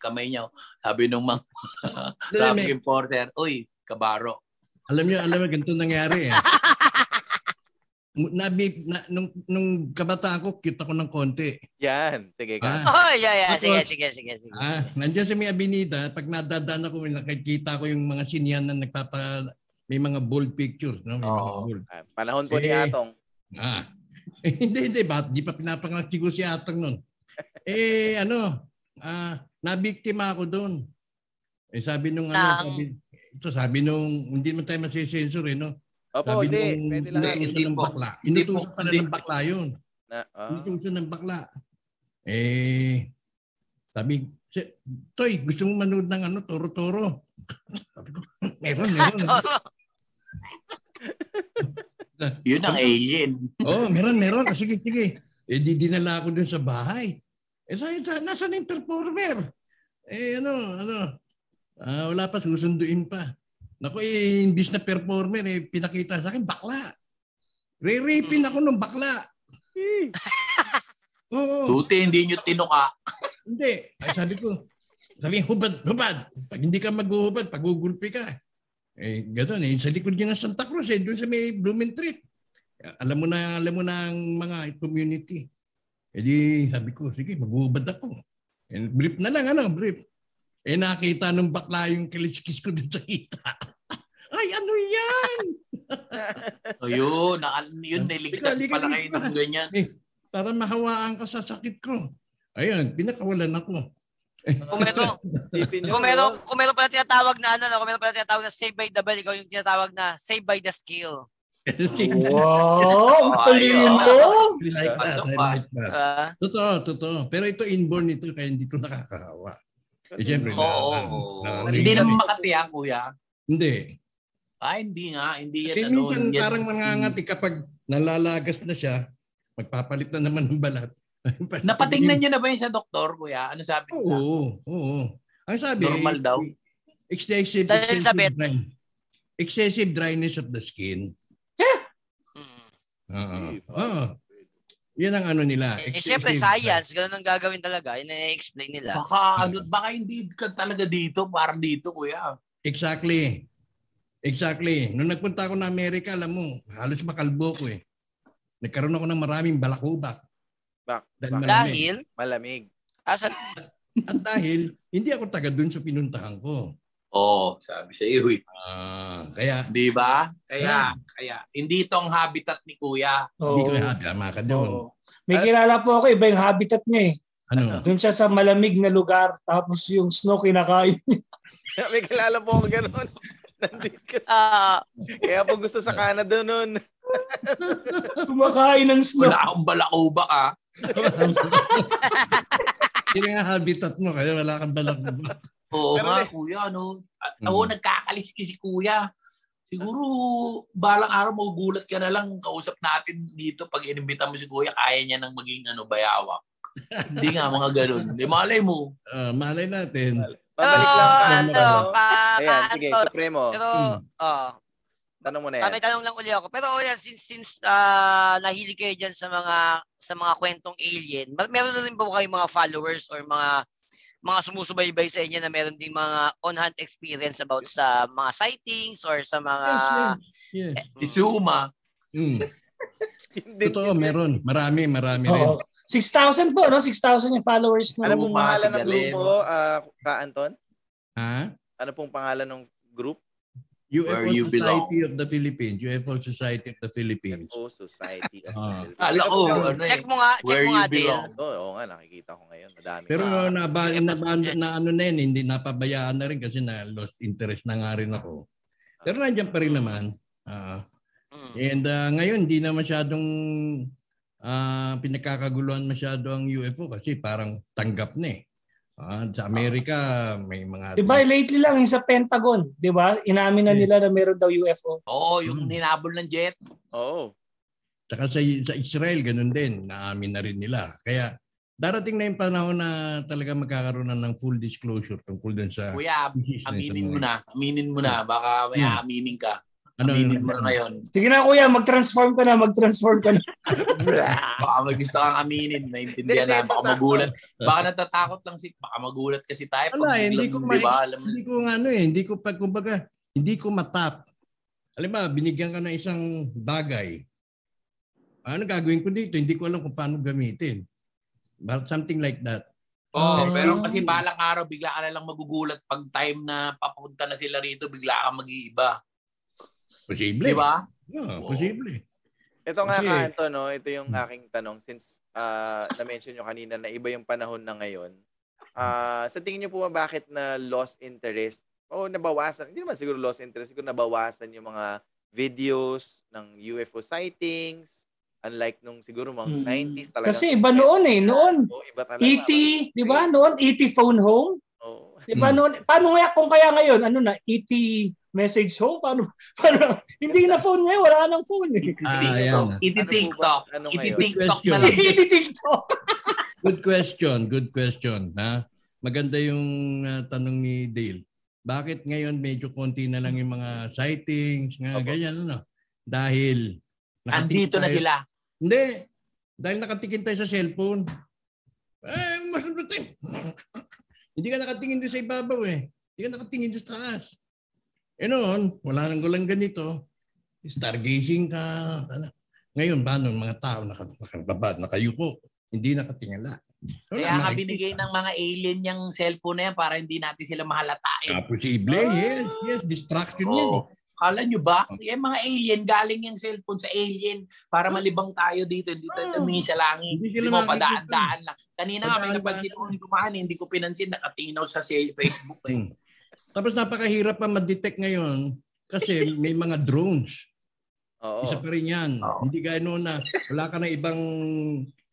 kamay niya. Sabi nung mga traffic enforcer, uy, kabaro. Alam niyo, alam mo, ganito nangyari eh. Nabi, na, nung, nung kabataan ko, cute ako ng konti. yan. Sige ka. Ah, Oh, yeah, yeah. Sige, Tapos- sige, sige, sige. ah, nandiyan sa may abinida, pag nadadaan ako, nakikita ko yung mga sinyan na nagpapa, may mga bold pictures. No? May mga Oo. bold. Ah, Panahon po ni Eh, Atong. Ah. [laughs] hindi, hindi. Ba't di pa pinapanganak siguro si Atang nun? eh, ano, ah, nabiktima ako doon. Eh, sabi nung ano, sabi, ito sabi nung, hindi mo tayo masisensor eh, no? Opo, Sabi hindi. nung Pwede lang. Inutusan hindi ng po. bakla. Inutusan pala Hindi ng bakla yun. Na, ah. Inutusan ng bakla. Eh, sabi, "Si- Toy, gusto mo manood ng ano, toro-toro? [laughs] sabi ko, meron, meron. [laughs] [laughs] Yun ang alien. Oo, oh, meron, meron. Ah, Sige, sige. Eh, di dinala ako dun sa bahay. Eh, sabi, sa, nasaan yung performer? Eh, ano, ano, ah, wala pa, susunduin pa. Naku, eh, imbis na performer, eh, pinakita sa akin, bakla. Re-rapin ako ng bakla. [laughs] Oo, Buti hindi nyo tinuka. hindi. Ay, sabi ko, sabi, hubad, hubad. Pag hindi ka maghuhubad, pagugulpi ka. Eh, gano'n eh. Sa likod niya ng Santa Cruz eh, doon sa may Blumentritt. Alam mo na, alam mo na ang mga community. Eh di, sabi ko, sige, maghuhubad ako. Eh, brief na lang, ano, brief. Eh, nakita nung bakla yung kiliskis ko doon sa kita. [laughs] Ay, ano yan? [laughs] So yun, naka, yun, niligtas pala kayo ng ganyan. Para mahawaan ka sa sakit ko. Ayun, pinakawalan ako. Kung meron, [laughs] kung meron, kung meron pala tinatawag na ano, no, kung meron pala tinatawag na save by the bell, ikaw yung tinatawag na save by the skill. Wow! Talino! Like that, I like that. Ah, Totoo, totoo. Pero ito inborn nito kaya hindi ito nakakahawa. Eh, siyempre, Oo. na- Hindi naman makatiyak, kuya. Hindi. Ah, hindi nga. Hindi yan Eh, ano. minsan yan- parang mangangati kapag nalalagas na siya, magpapalit na naman ng balat. [laughs] Napatingnan niyo na ba yun sa doktor, kuya? Ano sabi niya? Oo, oo. Ang sabi, Normal daw. excessive, excessive, dry, excessive dryness of the skin. mm. Oo. Oo. Yan ang ano nila. Eh, excessive siyempre, science, ganun ang gagawin talaga. Yun ang explain nila. Baka, ano, baka hindi ka talaga dito, parang dito, kuya. Exactly. Exactly. Nung nagpunta ako na Amerika, alam mo, halos makalbo ko eh. Nagkaroon ako ng maraming balakubak. Bak, Dahil bak- malamig. Dahil, malamig. asa, At dahil, hindi ako taga dun sa pinuntahan ko. Oo, sabi sa iyo, eh. Ah, kaya, Di ba? Kaya, kaya, hindi ito ang habitat ni kuya. hindi ko Oo. na tama ka doon. Oo. May kilala po ako, iba yung habitat niya eh. Ano? Doon siya sa malamig na lugar, tapos yung snow kinakain. [laughs] [laughs] May kilala po ako ganun. [laughs] Nandito kasi. ah, Kaya po gusto sa Canada nun. Kumakain ng snow. Wala akong balakubak, ah. Hindi nga habitat mo, kaya wala kang balakubak. Oo Pero nga, may- kuya, ano. Ah, Mm. Oo, nagkakaliskis si kuya. Siguro, balang araw magugulat ka na lang kausap natin dito pag inimbita mo si kuya, kaya niya nang maging ano, bayawak. [laughs] Hindi nga, mga ganun. Di malay mo. Ah, malay natin. Pabalik lang ka. ano, ka, Ayan, ka, sige, Supremo. pero, Hmm. oh, Tanong mo na yan. May tanong lang uli ako. Pero oh, yan, since, since ah, nahilig kayo dyan sa mga sa mga kwentong alien, meron na rin ba kayo mga followers or mga mga sumusubaybay sa inyo na meron ding mga on-hand experience about sa mga sightings or sa mga... Yes, Eh, Si Suma. Mm. [laughs] Hindi- Totoo, meron. Marami, marami rin. Oo. 6,000 po, no? 6,000 yung followers Ano ng pong pangalan ng grupo, ah, ka Anton? Ha? Ano pong pangalan ng group? UFO Where you Society of the Philippines. UFO Society of the Philippines. UFO Society. of [laughs] Ah. the Kala ko, Philippines. ano check mo nga, check Where mo you nga din. belong. Oo, oo nga, nakikita ko ngayon. Madami. Pero Ah, na, na, na, na, ano na yun, hindi napabayaan na rin kasi na lost interest na nga rin ako. Pero nandiyan pa rin naman. Ah, Mm. and ah, ngayon, hindi na masyadong ah, pinagkakaguluhan masyado ang UFO kasi parang tanggap na eh. Ah, sa Amerika, may mga... Di ba, lately lang yung sa Pentagon, di ba? Inamin na Hmm. nila na meron daw UFO. Oo, yung hinabol ng jet. Oo. Saka sa, sa Israel, ganun din. Naamin na rin nila. Kaya darating na yung panahon na talaga magkakaroon na ng full disclosure tungkol dun sa... Kuya, aminin mo na. Aminin mo na. Baka may Hmm. aminin ka. Ano, Aminin mo na ngayon. Sige na kuya, mag-transform ka na, mag-transform ka na. [laughs] Baka may gusto kang aminin. Naintindihan Hindi, na. Baka magulat. Baka natatakot lang si... Baka magulat kasi tayo. Wala, eh, hindi ko ma- alam hindi ko nga ano eh, hindi ko pag kumbaga, hindi ko matap. Alam ba, binigyan ka ng isang bagay. Ano gagawin ko dito? Hindi ko alam kung paano gamitin. But something like that. Oo, Ah. pero kasi balang araw, bigla ka na lang magugulat pag time na papunta na sila rito, bigla ka mag-iiba. Posible. Di ba? Oo, Oo. posible. Ito nga Kasi- ka Anton, no? ito yung aking tanong since ah, na-mention nyo kanina na iba yung panahon na ngayon. Ah, sa tingin nyo po ba bakit na lost interest o nabawasan, hindi naman siguro lost interest, siguro nabawasan yung mga videos ng UFO sightings Unlike nung siguro mga Hmm. 90s talaga. Kasi iba noon eh. Noon, Oh, iba talaga. ET, di ba? Noon, ET phone home. Oh. Di ba Hmm. noon? Paano nga kung kaya ngayon? Ano na? ET message home? Paano? [laughs] paano hindi na phone ngayon. Wala nang phone eh. Ah, ayan. Iti-TikTok. Ano po ba? Ano? Iti-TikTok Question. na lang. ET TikTok. Good question, good question. Ha? Maganda yung ah, tanong ni Dale. Bakit ngayon medyo konti na lang yung mga sightings, nga Opo. ganyan ano? Dahil Andito na tayo- sila. Hindi. Dahil nakatikin tayo sa cellphone. Eh, mas Hindi ka nakatingin doon sa ibabaw eh. Hindi ka nakatingin doon sa taas. Eh noon, wala nang gulang ganito. Stargazing ka. Ano. Ngayon, paano mga tao naka, nakababa, nakayuko, hindi nakatingala. Wala, Kaya nga binigay ng mga alien yung cellphone na yan para hindi natin sila mahalatain. Ah, posible, yes. Yes, distraction yan. Eh. Kala nyo ba? Yung mga alien, galing yung cellphone sa alien para malibang tayo dito. Hindi tayo Oo. tumingin sa langit. Hindi mo makikita. padaan-daan lang. Kanina nga, Padaan-daan pinapansin ko yung dumaan, hindi ko pinansin, nakatinaw sa sa- Facebook eh. Tapos napakahirap pa ma-detect ngayon kasi [laughs] may mga drones. Oo. Isa pa rin yan. Oo. Hindi gaya noon na wala ka na ibang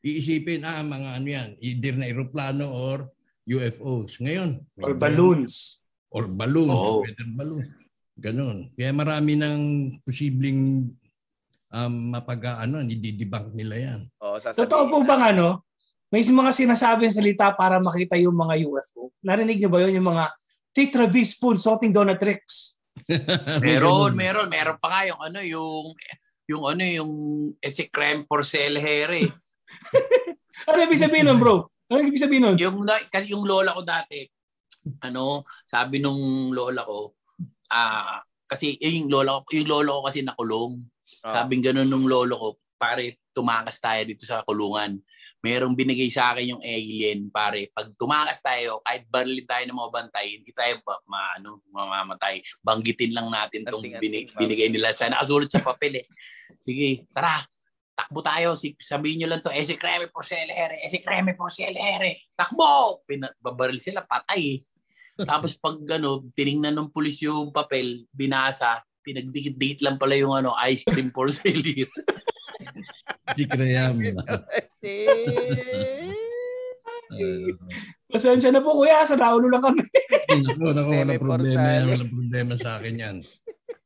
iisipin, ah, mga ano yan, either na aeroplano or UFOs. Ngayon, may Or balloons. Or balloon. Oo. Weather balloon. Ganon. Kaya marami ng posibleng um, mapag ano, ididibang nila yan. Oo, Totoo po bang ano? May mga sinasabing salita para makita yung mga UFO. Narinig niyo ba yun yung mga Titra B spoon sorting donatrix? [laughs] Meron, meron. Meron pa nga yung ano, yung yung ano, yung eh, si Creme Porcel Here. [laughs] Ano ibig sabihin nun, bro? Ano ibig sabihin nun? yung na- kasi yung lola ko dati, ano, sabi nung lola ko, ah, kasi yung lola ko, yung lola ko kasi nakulong. Oo. Sabing ganun nung lolo ko, pare, tumakas tayo dito sa kulungan. Merong binigay sa akin yung alien, pare. Pag tumakas tayo, kahit barilin tayo ng mga bantay, hindi tayo ba, ma, ano, mamamatay. Banggitin lang natin tong Anting-anting, binig, binigay nila sa nakasulat sa papel eh. Sige, tara. Takbo tayo. Sabihin nyo lang to, ese creme por here, ese creme por here. Takbo! Pina- babaril sila, patay. Tapos pag ano, tiningnan ng pulis yung papel, binasa, pinagdikit-dikit lang pala yung ano, ice cream for [laughs] sale. Si Krayam. Eh, Pasensya na po kuya, sa naulo lang kami. Naku, naku, walang problema yan. Walang problema sa akin yan.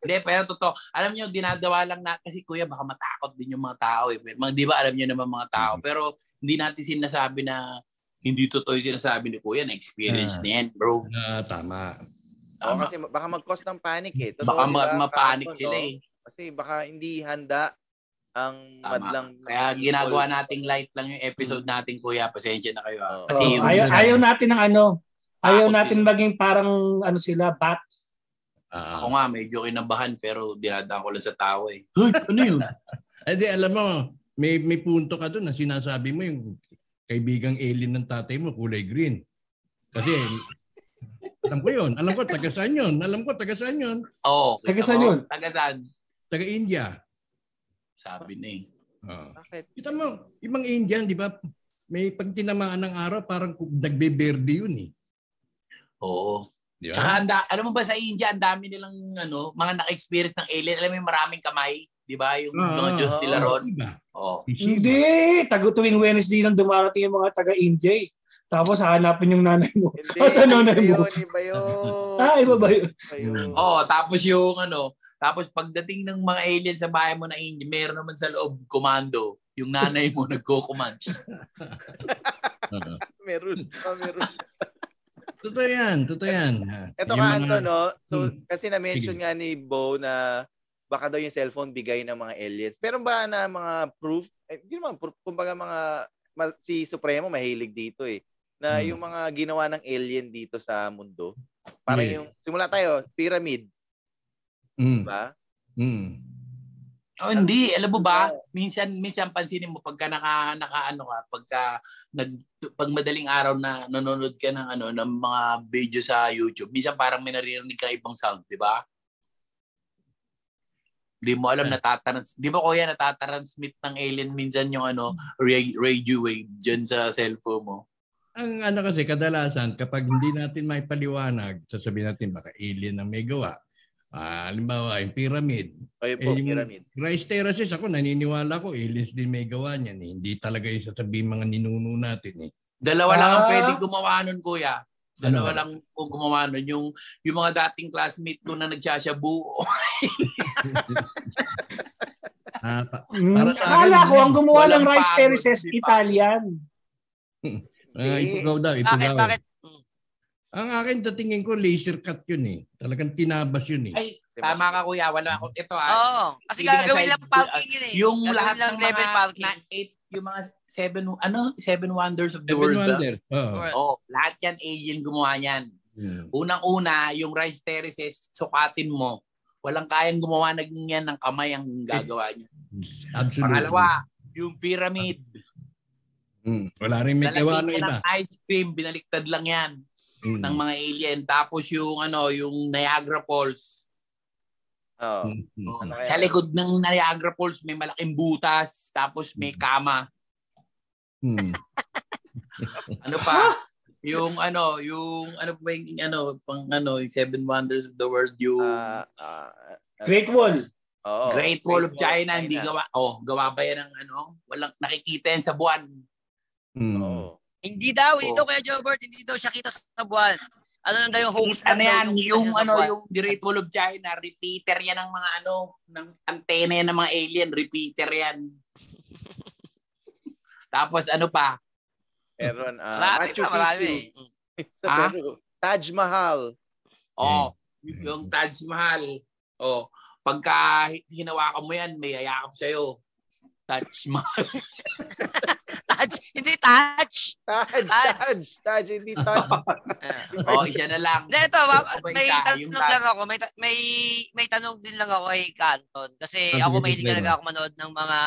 Hindi, pero totoo. Alam niyo, dinadawa lang na kasi kuya baka matakot din yung mga tao eh. Mga, di ba alam niyo naman mga tao. Pero hindi natin sinasabi na hindi totoo yung sinasabi ni kuya na experience Ah. na yan, bro. Ah, tama. Oo, Tama. kasi baka mag-cause ng panic eh. Totoo, Baka di ma- ba? mapanik Kahapon, sila no? eh. Kasi baka hindi handa ang Tama. madlang... Kaya ginagawa nating light lang yung episode natin, kuya. Pasensya na kayo. ah. Oo. Kasi Oh, yung, ayaw, ayaw natin ng ano, ayaw natin sila. maging parang ano sila, bat. Ah. ako nga medyo kinabahan pero dinadaan ko lang sa tao eh. Hoy, ano yun? [laughs] [laughs] Eh di, alam mo, may, may punto ka doon na sinasabi mo yung kaibigang alien ng tatay mo, kulay green. Kasi, [laughs] alam ko yun. Alam ko, taga saan yun. Alam ko, taga saan yun. Oo. Taga saan yun? Taga saan? Taga India. Sabi na eh. Ah. Bakit? Kita mo, ibang Indian, di ba? May pag tinamaan ng araw, parang nagbe-berde yun eh. Oo. Di Tsaka, ba? anda, alam mo ba sa India, ang dami nilang ano, mga naka-experience ng alien. Alam mo yung maraming kamay, di ba? Yung Ah, mga Diyos nila ron. Diba? Oo. Si Shiva. Hindi, tago tuwing Wednesday nang dumarating yung mga taga-India. eh. Tapos hanapin yung nanay mo. Hindi, [laughs] Asa iba nanay mo? yun, iba yun. [laughs] Ah, iba ba yun? Iba yun. Oo, tapos yung ano, tapos pagdating ng mga alien sa bahay mo na India, meron naman sa loob komando. Yung nanay mo [laughs] nagko-command. Oo. Meron pa, meron. Totoo yan, totoo yan. Ito ka, mga- Anton, no? So, Hmm. kasi na-mention nga ni Bo na baka daw yung cellphone bigay ng mga aliens. Pero ba na mga proof? Eh, Hindi naman proof. Kumbaga mga, ma- si Supremo mahilig dito eh. Na Hmm. yung mga ginawa ng alien dito sa mundo. Parang Yeah. yung, simula tayo, pyramid, Mm, ba? mm. Oh, hindi, alam mo ba? Minsan minsan pansinin mo pagka naka naka ano ka, pagka nag pag madaling araw na nanonood ka ng ano ng mga video sa YouTube, minsan parang may naririnig ka ibang sound, di ba? Di mo alam natatrans, di ba kuya natatransmit ng alien minsan yung ano ra- radio wave diyan sa cellphone mo. Ang ano kasi kadalasan kapag hindi natin may paliwanag, sasabihin natin baka alien ang may gawa. Ah, halimbawa, yung pyramid. Kayo po, Eh, yung pyramid. rice terraces, ako naniniwala ko, aliens din may gawa niyan. Eh. Hindi talaga yung sasabihin mga ninuno natin. Eh. Dalawa lang ang Ah. pwede gumawa nun, kuya. Dalawa Ano? lang kung gumawa nun. Yung, yung mga dating classmate ko na nagsasyabu. [laughs] Ah, pa- Mm, Para sa akala akin, ko ang gumawa ng rice pagod, terraces? Italian. [laughs] ah, ipagaw daw, Bakit, ipagaw. bakit? Mm. Ang akin, sa tingin ko, laser cut yun eh. Talagang tinabas yun eh. Ay, tama ka kuya. Wala ako. Ito ah. Oo. Kasi gagawin lang parking yun eh. Yung Gagawin lahat lang ng level mga parking. na eight, yung mga seven, ano, seven wonders of the Seven world. Oo. Or- Oh, lahat yan alien gumawa yan. Hmm. Unang-una, yung rice terraces, sukatin mo. Walang kayang gumawa ng yan ng kamay ang gagawa niya. Absolutely. Pangalawa, yung pyramid. Hmm. Wala rin may gawa ng iba. ice cream, binaliktad lang yan Hmm. ng mga alien. Tapos yung ano, yung Niagara Falls. Oh, Ano kaya? Sa likod ng Niagara Falls may malaking butas, tapos may kama. Hmm. [laughs] Ano pa? yung ano, yung ano ba yung ano, pang ano, yung Seven Wonders of the World, yung Ah, ah, ah, Great Wall. oo. Great Wall of China, hindi gawa. Oh, gawa ba yan ng ano? Walang nakikita yan sa buwan. Hmm. Oo. Hindi daw, Oo. daw kaya Jobert, hindi daw siya kita sa buwan. Ano na yung host Ano yan, yung sa ano, yung Great Wall of China, repeater yan ng mga ano, ng antena yan ng mga alien, repeater yan. [laughs] Tapos ano pa? Meron, ah, Marami Machu pa, marami. Sa Ah? [laughs] Taj Mahal. Oh, yung Taj Mahal. Oh, pagka hinawakan mo yan, may yayakap sa'yo. Taj Mahal. [laughs] Touch, touch. Taj, Taj. Taj, Taj, hindi [laughs] Taj. [laughs] oh, isa na lang. Hindi, ito, may tanong Yung lang touch. ako, may, ta- may, may tanong din lang ako kay Canton. Kasi ako mahilig talaga ako manood ng mga,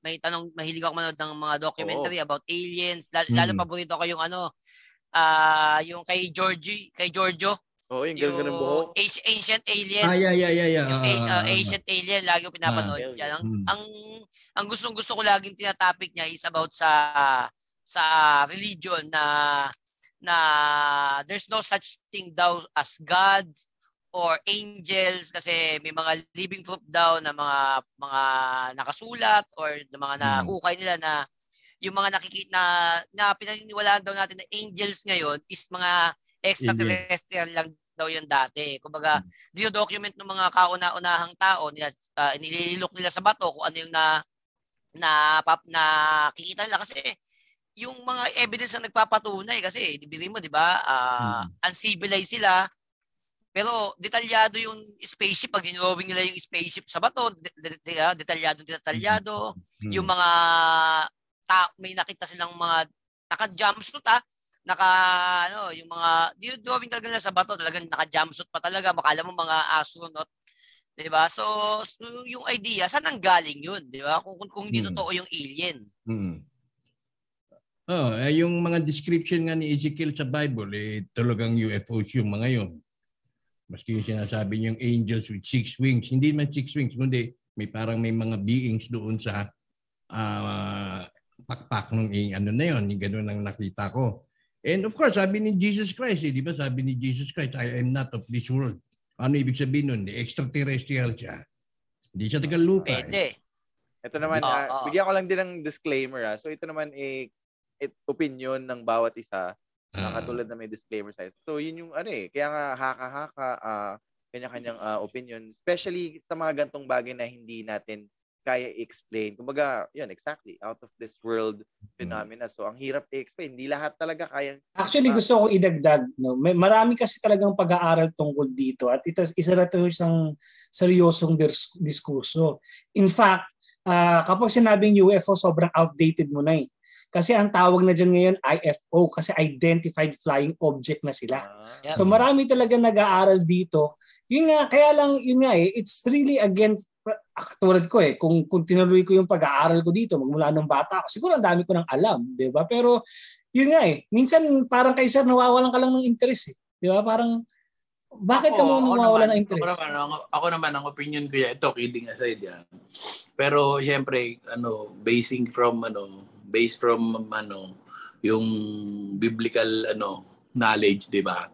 may tanong, mahilig ako manood ng mga documentary about aliens. Lalo, Mm. lalo paborito ko yung ano, ah yung kay Georgie, kay Giorgio, Oo, yung ganda ng buhok. Ancient- Alien. Ah, yeah, yeah, yeah, yeah. Yung uh. Ancient Alien, lagi ko pinapanood Ah. yan. Ang, Hmm. ang, ang gustong gusto ko laging tinatopic niya is about sa sa religion na na there's no such thing daw as God or angels kasi may mga living proof daw na mga mga nakasulat or na mga Hmm. nahukay nila na yung mga nakikita na, na pinaniniwalaan daw natin na angels ngayon is mga extraterrestrial lang daw yun dati. Kumbaga, dino-document ng mga kauna-unahang tao, nila, uh, nililok nila sa bato kung ano yung na na pap na kikita nila kasi yung mga evidence na nagpapatunay kasi dibirin mo 'di ba ah, uncivilized sila pero detalyado yung spaceship pag dinrawing nila yung spaceship sa bato de- de- de- ah, detalyado detalyado Hmm. yung mga ta- may nakita silang mga naka jumpsuit ah naka ano yung mga dinrawing talaga nila sa bato talagang naka jumpsuit pa talaga makala mo mga astronaut 'di ba so, yung idea saan ang galing yun 'di ba kung, kung, kung hindi Hmm. totoo yung alien Hmm. Oh, eh, yung mga description nga ni Ezekiel sa Bible, eh, talagang UFOs yung mga yun. Maski yung sinasabi niyong angels with six wings. Hindi man six wings, kundi may parang may mga beings doon sa ah, pakpak nung eh, ano na yun. Yung ganun ang nakita ko. And of course, sabi ni Jesus Christ, eh, di ba sabi ni Jesus Christ, I am not of this world. Ano ibig sabihin nun? Extraterrestrial siya. Hindi siya taga lupa. Eh. pwede Ito naman, Oo, ah, oo. bigyan ko lang din ng disclaimer. Ah. So ito naman eh, it, opinion ng bawat isa. na Ah. katulad na may disclaimer sa So yun yung ano eh, kaya nga haka-haka, ah, kanya-kanyang ah, opinion. Especially sa mga gantong bagay na hindi natin kaya i-explain. Kumbaga, yun, exactly, out of this world phenomena. So ang hirap i-explain. Hindi lahat talaga kaya Actually, Ah. gusto ko idagdag. No? May, marami kasi talagang pag-aaral tungkol dito at ito, isa na ito isang seryosong dis- diskurso. In fact, ah, kapag sinabing UFO, sobrang outdated mo na eh. Kasi ang tawag na dyan ngayon, IFO, kasi Identified Flying Object na sila. ah, Yeah. So marami talaga nag-aaral dito. Yun nga, kaya lang, yun nga eh, it's really against, tulad ko eh, kung, kung tinuloy ko yung pag-aaral ko dito, magmula nung bata ako, siguro ang dami ko nang alam, di ba? Pero yun nga eh, minsan parang kay sir, nawawalan ka lang ng interest eh. Di ba? Parang, bakit ka mo naman- ng interest? Ako naman, ako, ako naman, ang opinion ko yan, ito, kidding aside yan. Pero, siyempre, ano, basing from, ano, based from, ano, yung biblical, ano, knowledge, di ba?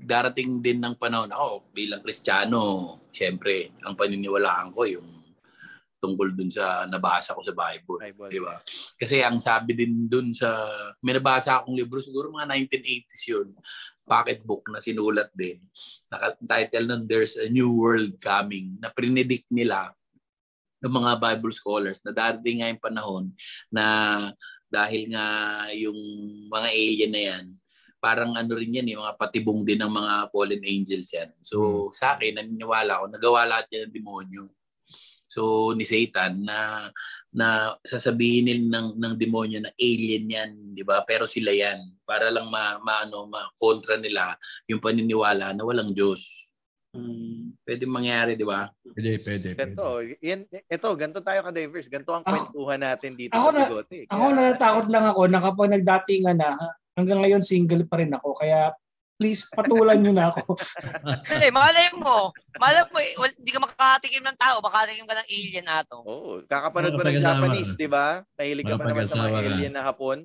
darating din ng panahon, ako bilang Kristiyano, syempre, ang paniniwalaan ko yung tungkol dun sa nabasa ko sa Bible. Bible. Di ba? Kasi ang sabi din dun sa, may nabasa akong libro, siguro mga 1980s yun, pocket book na sinulat din. Naka-title nun, There's a New World Coming, na prinidict nila ng mga Bible scholars na darating nga yung panahon na dahil nga yung mga alien na yan, parang ano rin yan, eh, mga patibong din ng mga fallen angels yan. So sa akin, naniniwala ako, nagawa lahat yan ng demonyo. So ni Satan na na sasabihin ng ng demonyo na alien yan, 'di ba? Pero sila yan para lang ma, maano ma kontra nila yung paniniwala na walang Diyos. Hmm. Pwede mangyari, 'di ba? Pwede, pwede, pwede. Yan, ito, ganito tayo ka-diverse. Ganito ang kwentuhan natin dito ako sa na- Bigote. Ako natatakot lang ako na kapag nagdatingan na, hanggang ngayon single pa rin ako. Kaya please patulan nyo na ako. [laughs] Hindi, malay mo. Malay mo, eh, wal- hindi ka makakatikim ng tao, makakatikim ka ng alien ato. Oo, kakapanood ko ng. Japanese, di ba? Nahilig ka pa naman sa mga alien na hapon.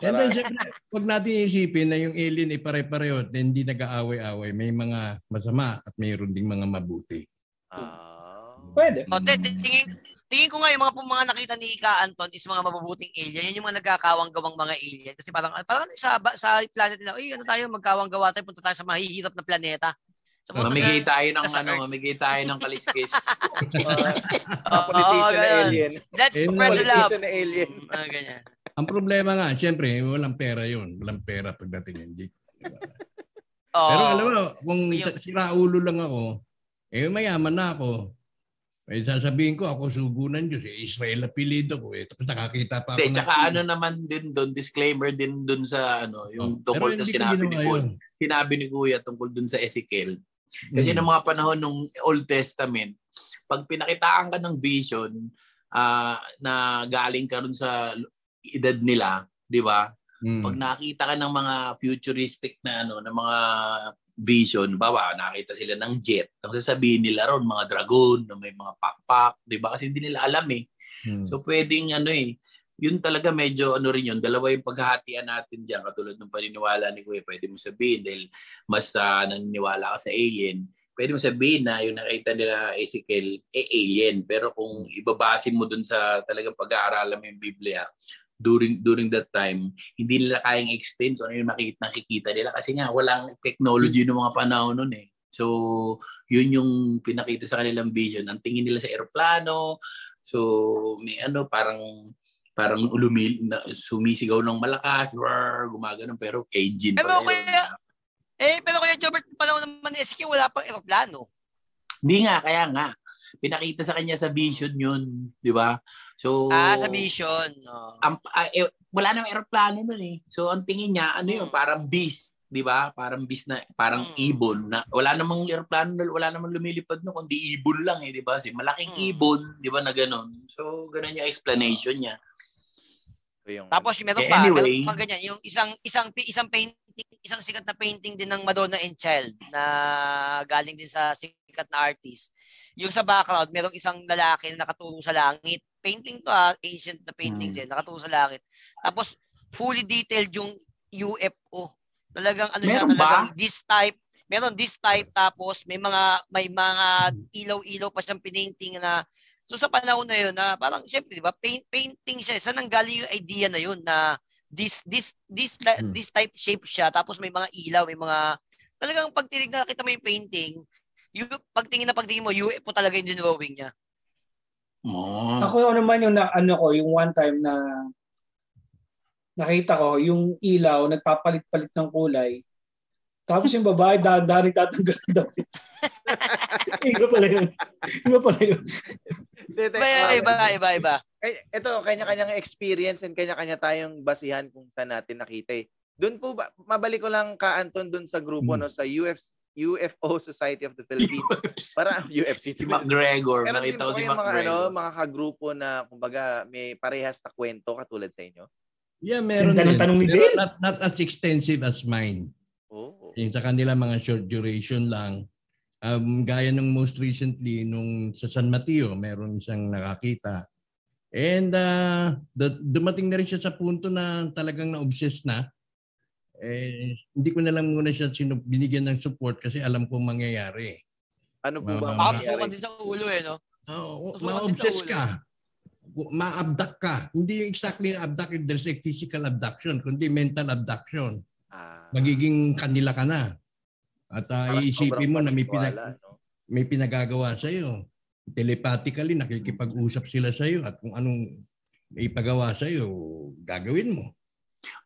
Ah. And then, syempre, huwag natin isipin na yung alien ay pare-pareho at hindi nag-aaway-away. May mga masama at mayroon ding mga mabuti. Ah. Pwede. O, te- tingin, tingin ko nga yung mga, mga nakita ni Ika Anton is mga mabubuting alien. Yan yung mga nagkakawang gawang mga alien. Kasi parang, parang sa, sa planet nila, ay ano tayo, magkawang gawa tayo, punta tayo sa mahihirap na planeta. Punta Mamigay sa- tayo ng ano, mamigay tayo ng kaliskis. [laughs] Politician na ganyan. alien. Let's Eh, spread the love. Politician alien. Ah, ganyan. Ang problema nga, syempre, walang pera yun. Walang pera pagdating hindi. Oo. Pero alam mo, kung Yung- siraulo lang ako, eh mayaman na ako. Eh sasabihin ko, ako sugo ng Diyos. Eh, Israel apelido ko. Eh. Tapos nakakita pa ako Hindi, tsaka ano naman din doon, disclaimer din doon sa ano, yung Oh, tungkol na sinabi ni Kuya, yun. sinabi ni Kuya tungkol doon sa Ezekiel. Kasi Mm. ng mga panahon ng Old Testament, pag pinakitaan ka ng vision ah, na galing ka rin sa edad nila, 'di ba? Mm. Pag nakita ka ng mga futuristic na ano, ng mga vision, bawa nakita sila ng jet. Ang sasabihin nila ron mga dragon, na may mga pakpak, 'di ba? Kasi hindi nila alam eh. Mm. So pwedeng ano eh, yun talaga medyo ano rin yun, dalawa yung paghahatian natin diyan katulad ng paniniwala ni Kuya, pwede mo sabihin dahil mas uh, naniniwala ka sa alien, pwede mo sabihin na yung nakita nila Ezekiel, eh alien. Pero kung ibabase mo dun sa talagang pag-aaralan mo yung Biblia, during during that time, hindi nila kayang explain kung ano yung makikita, nakikita nila kasi nga walang technology ng mga panahon nun eh. So, yun yung pinakita sa kanilang vision. Ang tingin nila sa eroplano, so may ano parang parang ulumil na sumisigaw ng malakas, roar, gumagano pero engine Pero pala yun. kaya- Eh, pero kaya Jobert, panahon naman ni SK, wala pang eroplano. Hindi nga, kaya nga. Pinakita sa kanya sa vision yun, di ba? So, Ah, sa vision. Oh. ang, ah, eh, wala namang aeroplano nun eh. So, ang tingin niya, ano yun, Mm. parang beast, di ba? Parang beast na, parang Mm. ibon. Na, wala namang aeroplano, wala namang lumilipad no, kundi ibon lang eh, di ba? Kasi malaking Mm. ibon, di ba, na gano'n. So, gano'n yung explanation niya. So, yung, Tapos meron Eh, pa, anyway. meron pa ganyan, yung isang isang pi- isang painting, isang sikat na painting din ng Madonna and Child na galing din sa sikat na artist. Yung sa background, merong isang lalaki na nakatulong sa langit. Painting to ah, ancient na painting Hmm. din, nakatulong sa langit. Tapos fully detailed yung UFO. Talagang ano siya, ba? talagang this type, meron this type tapos may mga may mga ilaw-ilaw pa siyang painting na So sa panahon na yun na parang syempre 'di ba paint, painting siya saan nanggaling yung idea na yun na this this this Hmm. this type shape siya tapos may mga ilaw may mga talagang pag tinignan kita mo yung painting yung pagtingin na pagtingin mo UFO talaga yung drawing niya. Oh. Ako naman yung na, ano ko, yung one time na nakita ko, yung ilaw, nagpapalit-palit ng kulay. Tapos yung babae, dahan-dahan nagtatanggal ng damit. [laughs] iba pala yun. Iba pala yun. Iba iba iba iba. eh, ito, kanya-kanyang experience and kanya-kanya tayong basihan kung saan natin nakita eh. Doon po, ba, mabalik ko lang ka, Anton, doon sa grupo, Hmm. no, sa UF, UFO [laughs] Society of the Philippines. Para [laughs] UFC. si McGregor, Meron din nakita ko si kayong mga, ano, McGregor. mga kagrupo na, kumbaga, may parehas na kwento katulad sa inyo? Yeah, meron Ganda ng din. tanong ni Pero Dale. not, not as extensive as mine. Oo. Yung sa kanila mga short duration lang. Um, gaya ng most recently, nung sa San Mateo, meron siyang nakakita. And uh, the, dumating na rin siya sa punto na talagang na-obsess na. Eh, hindi ko na lang muna siya sinu- binigyan ng support kasi alam ko mangyayari. Ano po ba mangyayari? din sa ulo eh, no? Oo, Susukat ma-obsess ka. Ma-abduct ka. Hindi yung exactly abduct, there's a physical abduction, kundi mental abduction. Ah, Magiging kanila ka na. At uh, parang iisipin mo na may, pinag- no? may pinagagawa sa iyo. Telepathically, nakikipag-usap sila sa iyo at kung anong ipagawa sa iyo, gagawin mo.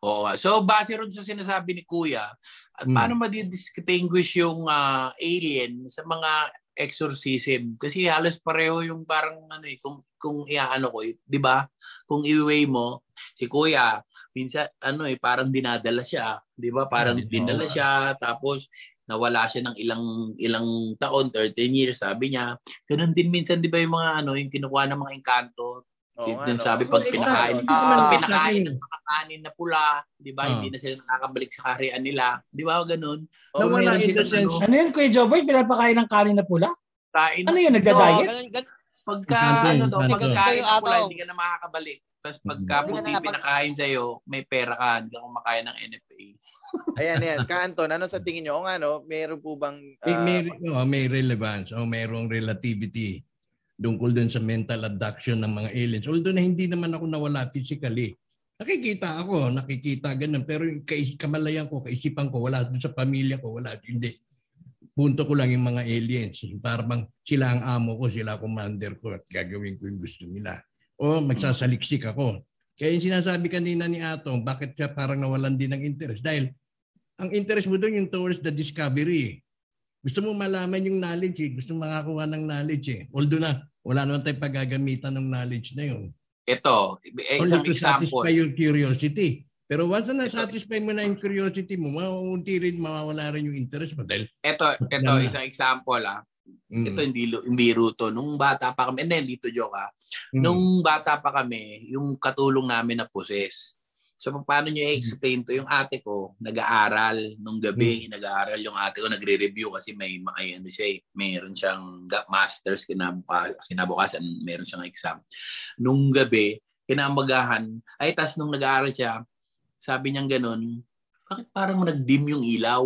Oo. So base ron sa sinasabi ni Kuya, at Mm. paano ma-distinguish yung ah, alien sa mga exorcism? Kasi halos pareho yung parang ano eh, kung kung iaano ko, eh, 'di ba? Kung i-weigh mo, si Kuya, minsan ano eh, parang dinadala siya, 'di ba? Parang Oo. dinala siya tapos nawala siya ng ilang ilang taon, 13 years, sabi niya. Ganun din minsan 'di ba yung mga ano, yung kinukuha ng mga engkanto, Oo nga, Din no? sabi Oh, pag pinakain, Hindi pag pinakain ng mga kanin na pula, 'di ba? Ah. Hindi na sila nakakabalik sa kaharian nila, 'di ba? Ganun. Oo, Nawala in the sense, ano, Ano yun, Kuya Jobert? Pinapakain ng kanin na pula? kain. Ano yun, nagda-diet? ganun. Pagka ano daw, engkanto. pagka kain Yung na pula, hindi ka na makakabalik. Tapos pagka Hindi ka puti pinakain sa'yo, may pera ka, hindi ka kumakain ng NFA. Ayan, ayan. Ka Anton, ano sa tingin nyo? O nga, no? Meron po bang... may, ah, may, oh, may relevance o mayroong relativity tungkol dun sa mental abduction ng mga aliens. Although na hindi naman ako nawala physically. Nakikita ako, nakikita ganun. Pero yung kamalayan ko, kaisipan ko, wala dun sa pamilya ko, wala. Hindi. Punto ko lang yung mga aliens. Para bang sila ang amo ko, sila commander ko at gagawin ko yung gusto nila. O magsasaliksik ako. Kaya yung sinasabi kanina ni Atong, bakit siya parang nawalan din ng interest? Dahil ang interest mo doon yung towards the discovery. Gusto mo malaman yung knowledge eh. Gusto mo makakuha ng knowledge eh. Although na wala naman tayong paggagamitan ng knowledge na yun. Ito, eh, Only to example. satisfy your curiosity. Pero once na satisfy mo na yung curiosity mo, maunti rin, mawawala rin yung interest mo. Dahil, Ito, ito, isang example ah. mm, Ito hindi hindi ruto. Nung bata pa kami, hindi dito joke ah. mm, Nung bata pa kami, yung katulong namin na poses. So paano nyo i-explain to? Yung ate ko, nag-aaral nung gabi, nag-aaral yung ate ko, nagre-review kasi may, may ano siya, eh, meron siyang masters kinabuka, kinabukasan, meron siyang exam. Nung gabi, kinamagahan, ay tas nung nag-aaral siya, sabi niya ganun, bakit parang nag-dim yung ilaw?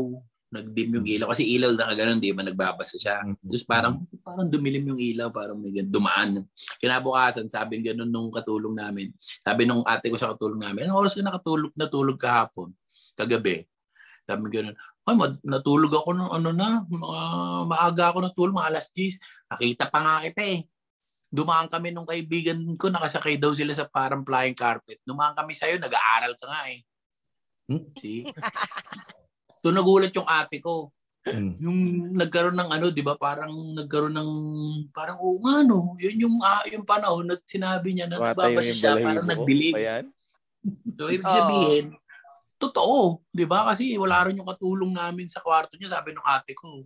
Nag-dim yung ilaw. Kasi ilaw na ganun, di ba? Nagbabasa siya. Tapos parang, parang dumilim yung ilaw, parang may dumaan. Kinabukasan, sabi ganun nung katulong namin. Sabi nung ate ko sa katulong namin, anong oras ka nakatulog, natulog kahapon? Kagabi. Sabi ganun, ay, mad- natulog ako nung ano na, mga maaga ako natulog, mga alas 10. Nakita pa nga kita eh. Dumaan kami nung kaibigan ko, nakasakay daw sila sa parang flying carpet. Dumaan kami sa'yo, nag-aaral ka nga eh. Hmm? See? [laughs] Doon nagulat yung ate ko mm. yung nagkaroon ng ano, 'di ba? Parang nagkaroon ng parang oo nga no. Yun yung ah, yung panahon na sinabi niya na nagbabasa siya, parang. Ba yan? So ibig sabihin, totoo, 'di ba? Kasi wala rin yung katulong namin sa kwarto niya, sabi ng ate ko.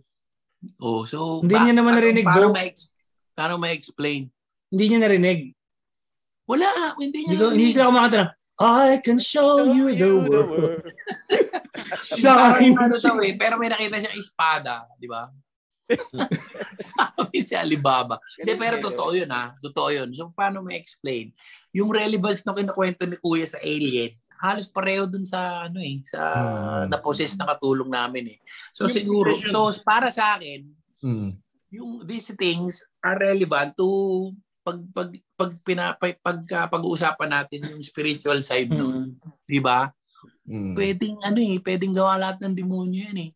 Oh, so Hindi niya naman narinig, paano, bro. ma-ex- paano ma-explain? Hindi niya narinig. Wala, hindi niya Hindi, ko, hindi narinig. sila kumakanta I can show you the world. Parang akin. ano daw eh, pero may nakita siyang espada, di ba? [laughs] Sabi si Alibaba. Hindi, pero totoo yun ha. Totoo yun. So, paano may explain Yung relevance na kinukwento ni Kuya sa alien, halos pareho dun sa ano eh, sa Hmm. na-possess na katulong namin eh. So Yung siguro, impression- so para sa akin, Mm. yung these things are relevant to pag pag pag pina, pag, pag, pag-uusapan natin yung spiritual side nun, 'di ba? Mm. Pwedeng ano eh, pwedeng gawa lahat ng demonyo yan eh.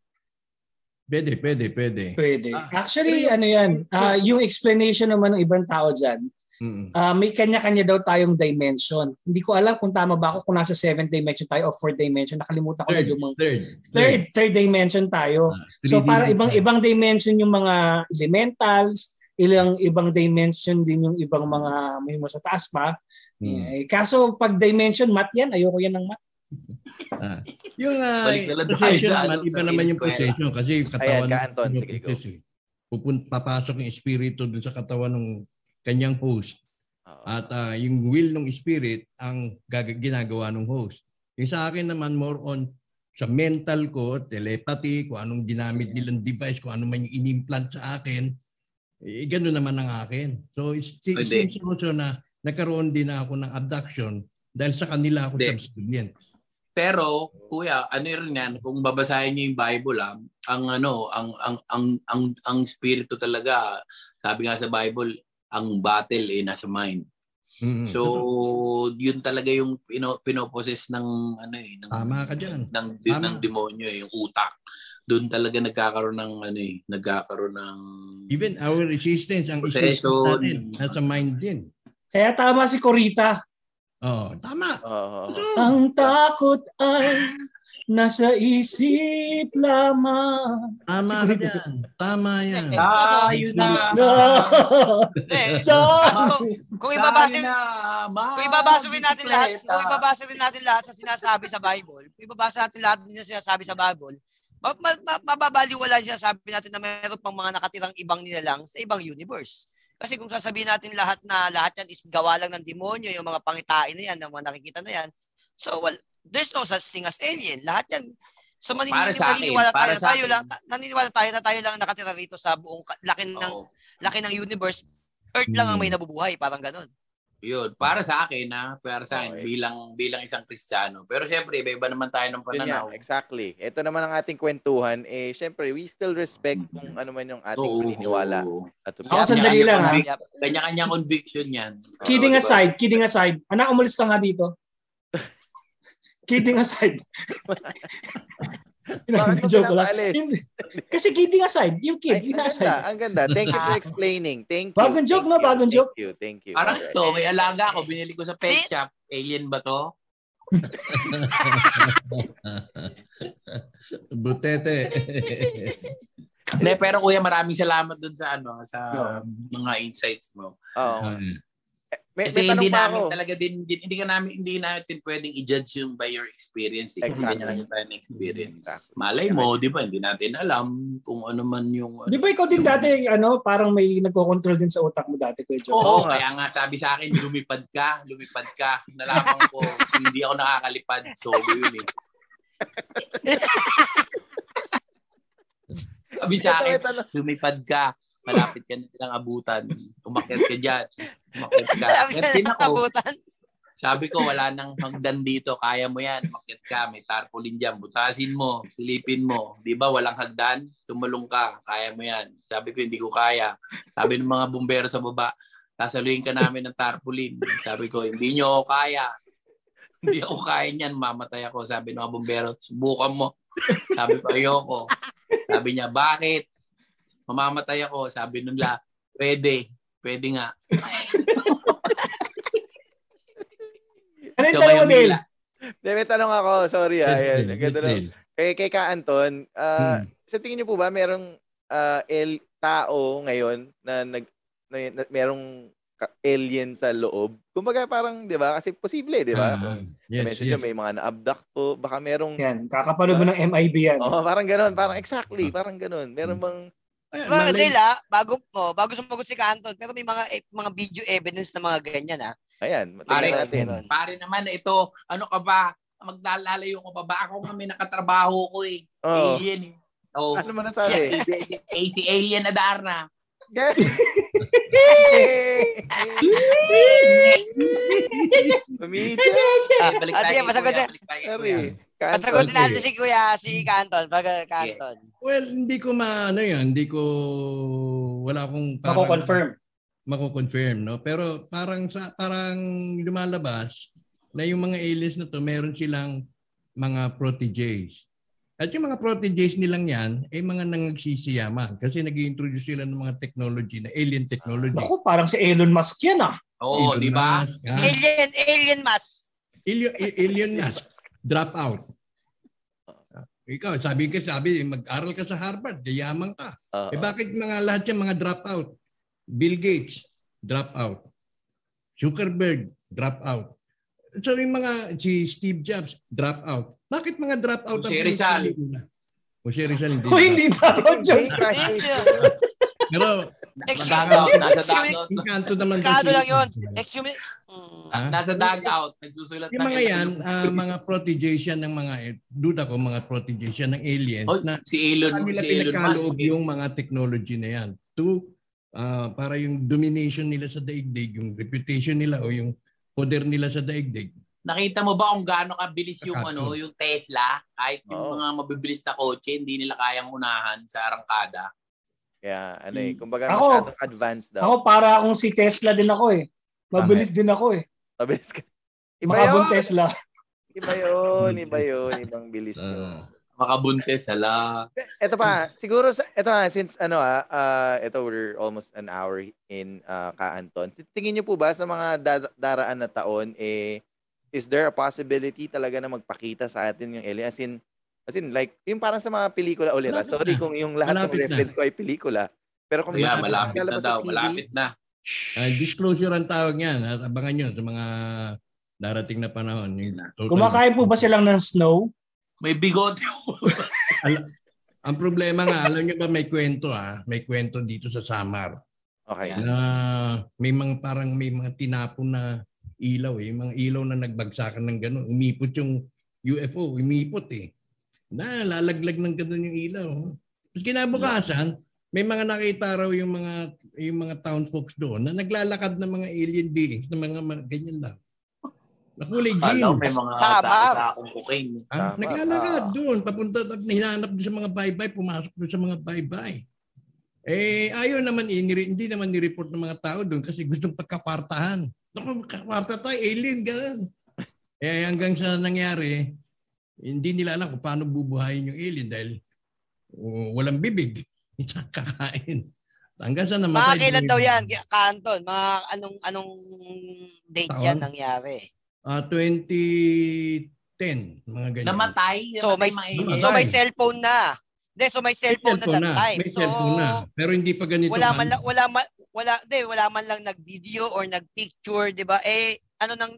Pwede, pwede, pwede. Pwede. Ah, Actually, ano yan, ah, yung explanation naman ng ibang tao dyan, Mm. ah, may kanya-kanya daw tayong dimension. Hindi ko alam kung tama ba ako kung nasa seventh dimension tayo o fourth dimension. Nakalimutan ko na Third, yung mga third, third, third dimension tayo. Ah, So 3D para lang ibang tayo. ibang dimension yung mga elementals, ilang ibang dimension din yung ibang mga may mo sa taas pa. Mm. Eh, kaso pag dimension math yan, ayoko yan ng math. Ah. Yung uh, sa naman, ano, iba naman yung possession kasi yung katawan Ayan, ka, Anton. ng Sige, go. eh. Pupun, papasok yung espiritu dun sa katawan ng kanyang host at ah, yung will ng spirit ang gag- ginagawa ng host. Yung sa akin naman more on sa mental ko, telepathy, kung anong ginamit nilang device, kung ano man yung inimplant sa akin, eh, gano'n naman ang akin. So it's, it Pwede. seems also na nagkaroon din ako ng abduction dahil sa kanila ako Hindi. subservient. Pero kuya, ano rin yan, kung babasahin niyo yung Bible, ah, ang ano, ang ang ang ang ang spirito talaga, sabi nga sa Bible, ang battle eh nasa mind. Mm. So, yun talaga yung pino, pinoposes ng ano eh, ng Tama ka dyan. ng, Tama. ng demonyo eh, yung utak. Doon talaga nagkakaroon ng ano eh, nagkakaroon ng Even our resistance, ang resistance natin, nasa mind din. Kaya tama si Corita. Oh, tama. Oo. Ang takot ay nasa isip lamang. Tama ka dyan. Tama yan. Eh, Tayo na. No. Eh, [laughs] kaso kung, kung ibabase na, kung ibabase rin natin lahat, kung ibabase rin natin lahat sa sinasabi sa Bible, kung ibabase natin lahat din sa sinasabi sa Bible, ma- ma- ma- mababaliwala yung sinasabi natin na mayroon pang mga nakatirang ibang nilalang sa ibang universe. Kasi kung sasabihin natin lahat na lahat yan is gawa lang ng demonyo, yung mga pangitain na yan, ng mga nakikita na yan, so well, there's no such thing as alien. Lahat yan, so manin- Para sa akin, para tayo, sa tayo akin. lang, naniniwala tayo na tayo lang ang nakatira rito sa buong laki ng, Oo. laki ng universe. Earth lang ang may Hmm. nabubuhay, parang ganun. Yun, para sa akin na, para sa akin Okay. bilang bilang isang Kristiyano. Pero siyempre, iba-iba naman tayo ng Yun pananaw. exactly. Ito naman ang ating kwentuhan. Eh, syempre, we still respect kung ano man yung ating paniniwala. At Ako sandali lang, ha? Kanya-kanya conviction yan. Kidding Oo, diba? aside, kidding aside. Anak, umalis ka nga dito. [laughs] kidding aside. [laughs] Bakit mo Joke lang. Kasi kidding aside, yung kid, Ay, ang aside. ganda, ang ganda. Thank you for [laughs] explaining. Thank you. Bagong joke, thank no? Bagong thank joke. you, thank you. Parang ito, may alaga ako, binili ko sa pet shop. Alien ba to? [laughs] Butete. Hindi, pero kuya, maraming salamat dun sa ano, sa mga insights mo. Oo. May, Kasi may hindi pa namin ako. talaga din, hindi, hindi ka namin, hindi natin pwedeng i-judge yung by your experience. Eh. Exactly. kanya-kanya tayo ng experience. Exactly. Malay mo, di ba, hindi natin alam kung ano man yung... Di ba ikaw din dati, ano, parang may nagko-control din sa utak mo dati, Kuya Joe? Oo, kaya nga sabi sa akin, lumipad ka, lumipad ka. Nalaman ko, hindi ako nakakalipad. Sobo yun eh. [laughs] sabi sa akin, lumipad ka. Malapit ka na silang abutan. Umakyat ka dyan. Umakyat ka. Sabi na abutan. sabi ko, wala nang hagdan dito. Kaya mo yan. Umakyat ka. May tarpaulin dyan. Butasin mo. Silipin mo. Di ba walang hagdan? Tumulong ka. Kaya mo yan. Sabi ko, hindi ko kaya. Sabi ng mga bumbero sa baba, sasaluhin ka namin ng tarpaulin. Sabi ko, hindi nyo ako kaya. Hindi ako kaya niyan. Mamatay ako. Sabi ng mga bumbero, subukan mo. Sabi ko, ayoko. Sabi niya, bakit? Mamamatay ako. Sabi nila, pwede. Pwede nga. Ano yung tanong Dale? Hindi, may tanong ako. Sorry, ah. Ayan, Dale. ganda. Dale. Kay, kay Ka Anton, ah, Hmm. sa tingin niyo po ba merong ah, el, tao ngayon na nag na, na, merong ka- alien sa loob? Kumbaga parang, 'di ba? Kasi posible, 'di ba? Ah, Yes, yes, message yes. may mga na-abduct po, baka merong Yan, kakapanood mo ng MIB yan. Oh, parang ganoon, parang exactly, parang ganoon. Meron bang Ay, Mga malay- ah, bago, oh, bago sumagot si Canton, pero may mga eh, mga video evidence na mga ganyan, ah. ayan, Pare, natin. Pare naman, ito, ano ka ba? Maglalalayo ko pa ba? Ako nga may nakatrabaho ko eh. Oh. Alien eh. Oh. Ano man nasabi? Eh, si Alien Adarna. [laughs] Pamilya. Ah, balik Ah, tayo sige, Kuya, na. Pasagutin natin si Kuya, si Canton, pag Canton. Well, hindi ko maano yun, hindi ko wala akong Mako-confirm. mako-confirm, no? Pero parang sa parang lumalabas na yung mga aliens na to, meron silang mga proteges. At yung mga proteges nilang yan ay mga nangagsisiyama kasi nag introduce sila ng mga technology na alien technology. Ako, parang si Elon Musk yan ah. Oo, Elon di ba? Musk, ah. Alien, alien mass. Alien, alien Musk, drop out. Ikaw, sabi ka, sabi, mag-aral ka sa Harvard, yayaman ka. Oo. Eh bakit mga lahat yan mga drop out? Bill Gates, drop out. Zuckerberg, drop out. So yung mga si Steve Jobs, drop out. Bakit mga drop out? Si Rizal. O si Rizal hindi. O hindi dapat yun. Pero Nasa nasa dugout. kanto naman. Kado lang yun. Excuse me. Mm. Ha? Nasa dugout. Nagsusulat Yung ng mga yan, ah, mga proteges yan ng mga, duda ko mga proteges yan ng aliens Oh, na si Elon, si Elon pinagkaloob Musk. yung mga technology na yan to ah, para yung domination nila sa daigdig, yung reputation nila o yung poder nila sa daigdig, nakita mo ba kung gaano kabilis yung Akatu. ano, yung Tesla? Kahit yung Oo. mga mabibilis na kotse, hindi nila kayang unahan sa arangkada. Kaya ano eh, Hmm. kumbaga Ako- masyadong advanced daw. Ako para akong si Tesla din ako eh. Mabilis din ako eh. Mabilis ka. Iba Makabong yun. Tesla. Iba yun, iba [laughs] yun, ibang bilis yun. Ah. Makabuntes, hala. Ito pa, siguro sa ito na since ano ah, ah, ito we're almost an hour in uh, Ka-Anton. Tingin niyo po ba sa mga da- daraan na taon eh is there a possibility talaga na magpakita sa atin yung alien as in as in like yung parang sa mga pelikula ulit. ah. Malapit Sorry na. kung yung lahat ng Malapit na. reference ko ay pelikula. Pero kung Kaya bakit malapit na daw, TV, malapit na. Ah, disclosure ang tawag niyan. At abangan nyo sa mga darating na panahon. Yung total- Kumakain po ba silang ng snow? May bigote. Ang problema nga, alam niyo ba may kwento ah, may kwento dito sa Samar. Okay. Na may mga parang may mga tinapon na ilaw eh, mga ilaw na nagbagsakan ng gano'n. Umipot yung UFO, umipot eh. Na lalaglag ng gano'n yung ilaw. Tapos kinabukasan, may mga nakita raw yung mga yung mga town folks doon na naglalakad ng mga alien beings, na mga, mga ganyan lang. Nakulay jeans. may mga Tama. sako-sakong cocaine. Ah, Tama. naglalakad Ah. doon, papunta at hinanap doon sa mga bye-bye, pumasok doon sa mga bye-bye. Eh, ayaw naman, iniri, hindi naman ni-report ng mga tao doon kasi gustong pagkakwartahan. Naku, magkakwarta tayo, alien, ganun. Eh, hanggang sa nangyari, hindi nila alam kung paano bubuhayin yung alien dahil uh, walang bibig. [laughs] Kakain. Hanggang sa Mga namatay. kailan yung- daw yan, Kanton? Mga anong anong date Taon? yan nangyari? Ah, 2010, mga ganyan. Namatay. So may namatay so may cellphone na. Hindi, so may May cellphone, cellphone na na, that time. may so cellphone na. Pero hindi pa ganito. wala man lang wala man wala hindi, wala man lang nag-video or nag-picture, 'di ba? Eh ano nang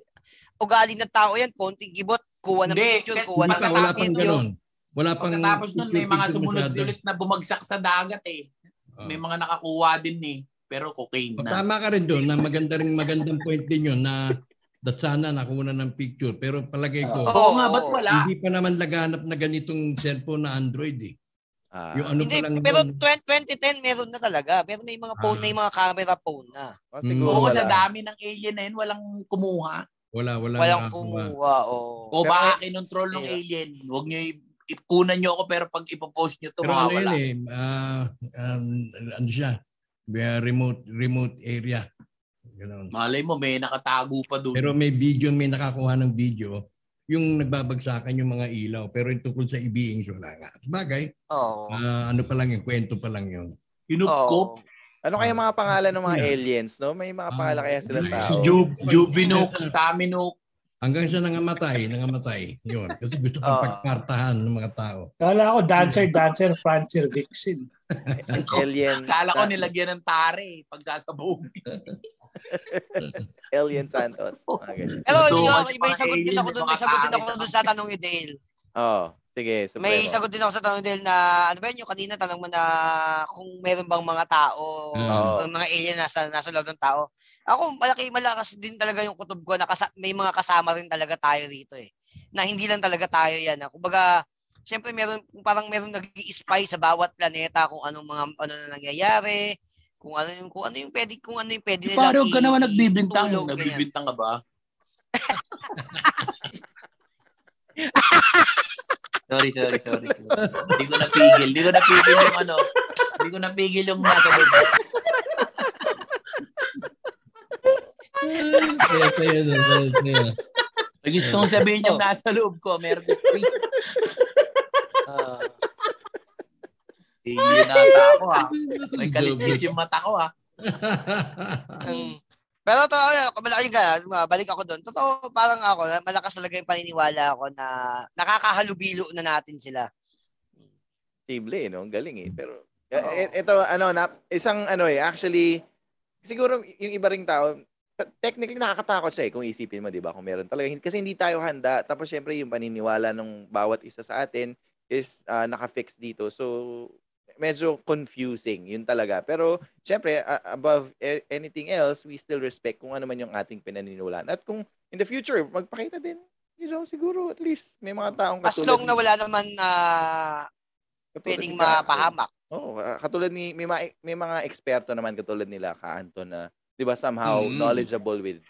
ugali ng tao yan, konting gibot, kuha ng Hindi, picture, kuha Hindi ng pa, wala pang video. ganon. Wala pang Pagkatapos nun, may mga picture sumunod masyado. ulit na bumagsak sa dagat eh. Ah. May mga nakakuha din eh. Pero cocaine O, na. Tama ka rin doon na maganda rin magandang point din yun na that sana nakuha ng picture. Pero palagay ko, Oo. Oo nga, ba't wala? hindi pa naman laganap na ganitong cellphone na Android eh. Ah, Yung ano Hindi, pa lang pero doon. 20, 2010 meron na talaga. Pero may mga phone, Ah. may mga camera phone na. oh, Mm. siguro Oo, wala. sa dami ng alien na yun, walang kumuha. Wala, wala. Walang nakakuha. kumuha. Oh. O Pero- baka kinontrol ng Yeah. alien. Huwag nyo i- ikunan nyo ako pero pag ipopost nyo to, Pero ano mawawala. yun eh, ah, um, ano siya, May remote remote area. Ganun. Malay mo, may nakatago pa doon. Pero may video, may nakakuha ng video, yung nagbabagsakan yung mga ilaw. Pero yung tungkol sa e-beings, wala nga. Bagay, Oo. ah, ano pa lang yun, kwento pa lang yun. Hinupkop. Oo. Ano kaya mga pangalan ng mga Yeah. aliens, no? May mga pangalan kaya sila Ah, Si tao. Jub, Jubinuk, Staminuk. Hanggang siya nangamatay, nangamatay. Yun. Kasi gusto pang Oo. pagpartahan ng mga tao. Kala ko dancer, dancer, prancer, vixen. Alien. Kala ko nilagyan ng tare eh, pag sasabog. [laughs] [laughs] Alien Santos. [laughs] Ganyan. Pero Ito, yun, mga may, may sagot din ako doon, may sagot din ako doon sa tanong ni Dale. Oh, sige. May Supremo. sagot din ako sa tanong ni Dale na, ano ba yun yung kanina tanong mo na kung meron bang mga tao, Oo. o mga alien nasa, nasa loob ng tao. Ako, malaki, malakas din talaga yung kutob ko na kasa- may mga kasama rin talaga tayo dito eh. Na hindi lang talaga tayo yan. Ah. Kumbaga, Siyempre meron parang meron nag-i-spy sa bawat planeta kung anong mga ano na nangyayari, kung ano yung kung ano yung pwede kung ano yung pwede nila. Paano ka naman nagbibintang? ganyan. Nagbibintang ka ba? [laughs] sorry, sorry, sorry. Hindi ko napigil. Hindi ko napigil yung ano. Hindi ko napigil yung nasa loob. Kaya, kaya, kaya, kaya. Gusto kong sabihin yung nasa loob ko. Meron gusto Ah. Tingin nata ako ha. May kaliskis yung mata ko ha. Mm. Pero to, malaki ka, balik ako doon. Totoo, parang ako, malakas talaga yung paniniwala ako na nakakahalubilo na natin sila. Posible, eh, no? Ang galing eh. Pero, ito, ano, na, isang, ano eh, actually, siguro yung iba ring tao, technically nakakatakot siya eh, kung isipin mo, di ba? Kung meron talaga. Kasi hindi tayo handa. Tapos, syempre, yung paniniwala ng bawat isa sa atin is ah, naka-fix dito. So, medyo confusing. Yun talaga. Pero, syempre, a- above a- anything else, we still respect kung ano man yung ating pinaniniwalaan. At kung in the future, magpakita din, you know, siguro at least may mga taong As long na ni- wala naman na katulad pwedeng Ka Anton. mapahamak. Oo, ah, katulad ni may mga, may mga eksperto naman katulad nila Ka Anton na 'di ba somehow Mm. knowledgeable with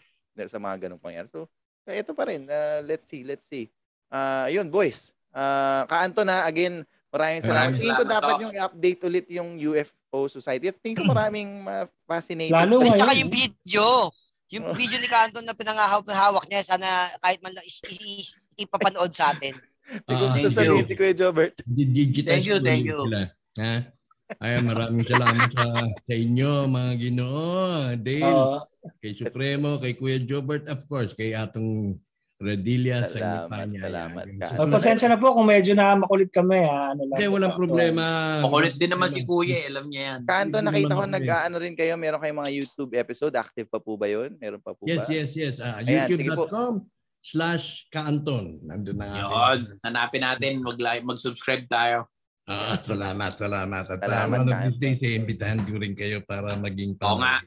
sa mga ganung pangyayari. So, Eh, Ito pa rin. Uh, let's see, let's see. Uh, yun, boys. Uh, kaanto na, again, maraming salamat. Maraming Tingin ko salamat, dapat yung i-update ulit yung UFO Society. At tingin ko maraming uh, fascinated. Lalo At saka yung video. Yung Oh. video ni Canton na pinangahawak niya, sana kahit man lang ipapanood sa atin. [laughs] Siguro gusto thank sabihin you. si Kuya Jobert. Thank you, thank you. Ha? Ay, maraming salamat sa, sa inyo, mga ginoo. Dale, Oo. kay Supremo, kay Kuya Jobert, of course, kay Atong Radilla sa inyo Salamat, pa niya. salamat. Ka. Oh, pasensya na po kung medyo na makulit kami. Ha? Ano lang Hindi, walang problema. Makulit din naman si Kuya, eh, alam niya yan. Kanto, nakita ko nag-ano rin kayo. Meron kayong mga YouTube episode. Active pa po ba yun? Meron pa po Yes, ba? yes, yes. Ah, sige po. youtube.com slash kaanton. Nandun na nga. Yun, hanapin natin, mag-like, mag-subscribe tayo. Ah, salamat, salamat. At Salamat, salamat, uh, one of Kaanton. these days, eh, imbitahan ko rin kayo para maging Oo nga.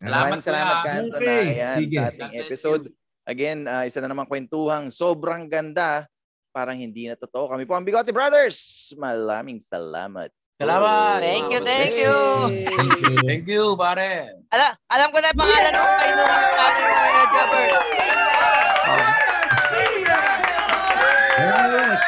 Ah, Salamat, salamat, Kuya. Kanto, Okay, na ayan, sa ating episode. Again, ah, isa na namang kwentuhang sobrang ganda. Parang hindi na totoo. Kami po ang Bigote Brothers. Maraming salamat. Salamat. Thank you, thank you. Thank you. Thank you, pare. Alam, alam ko na yung pangalan ng kainuman ng tatay mo, Kuya Jobber. Yes,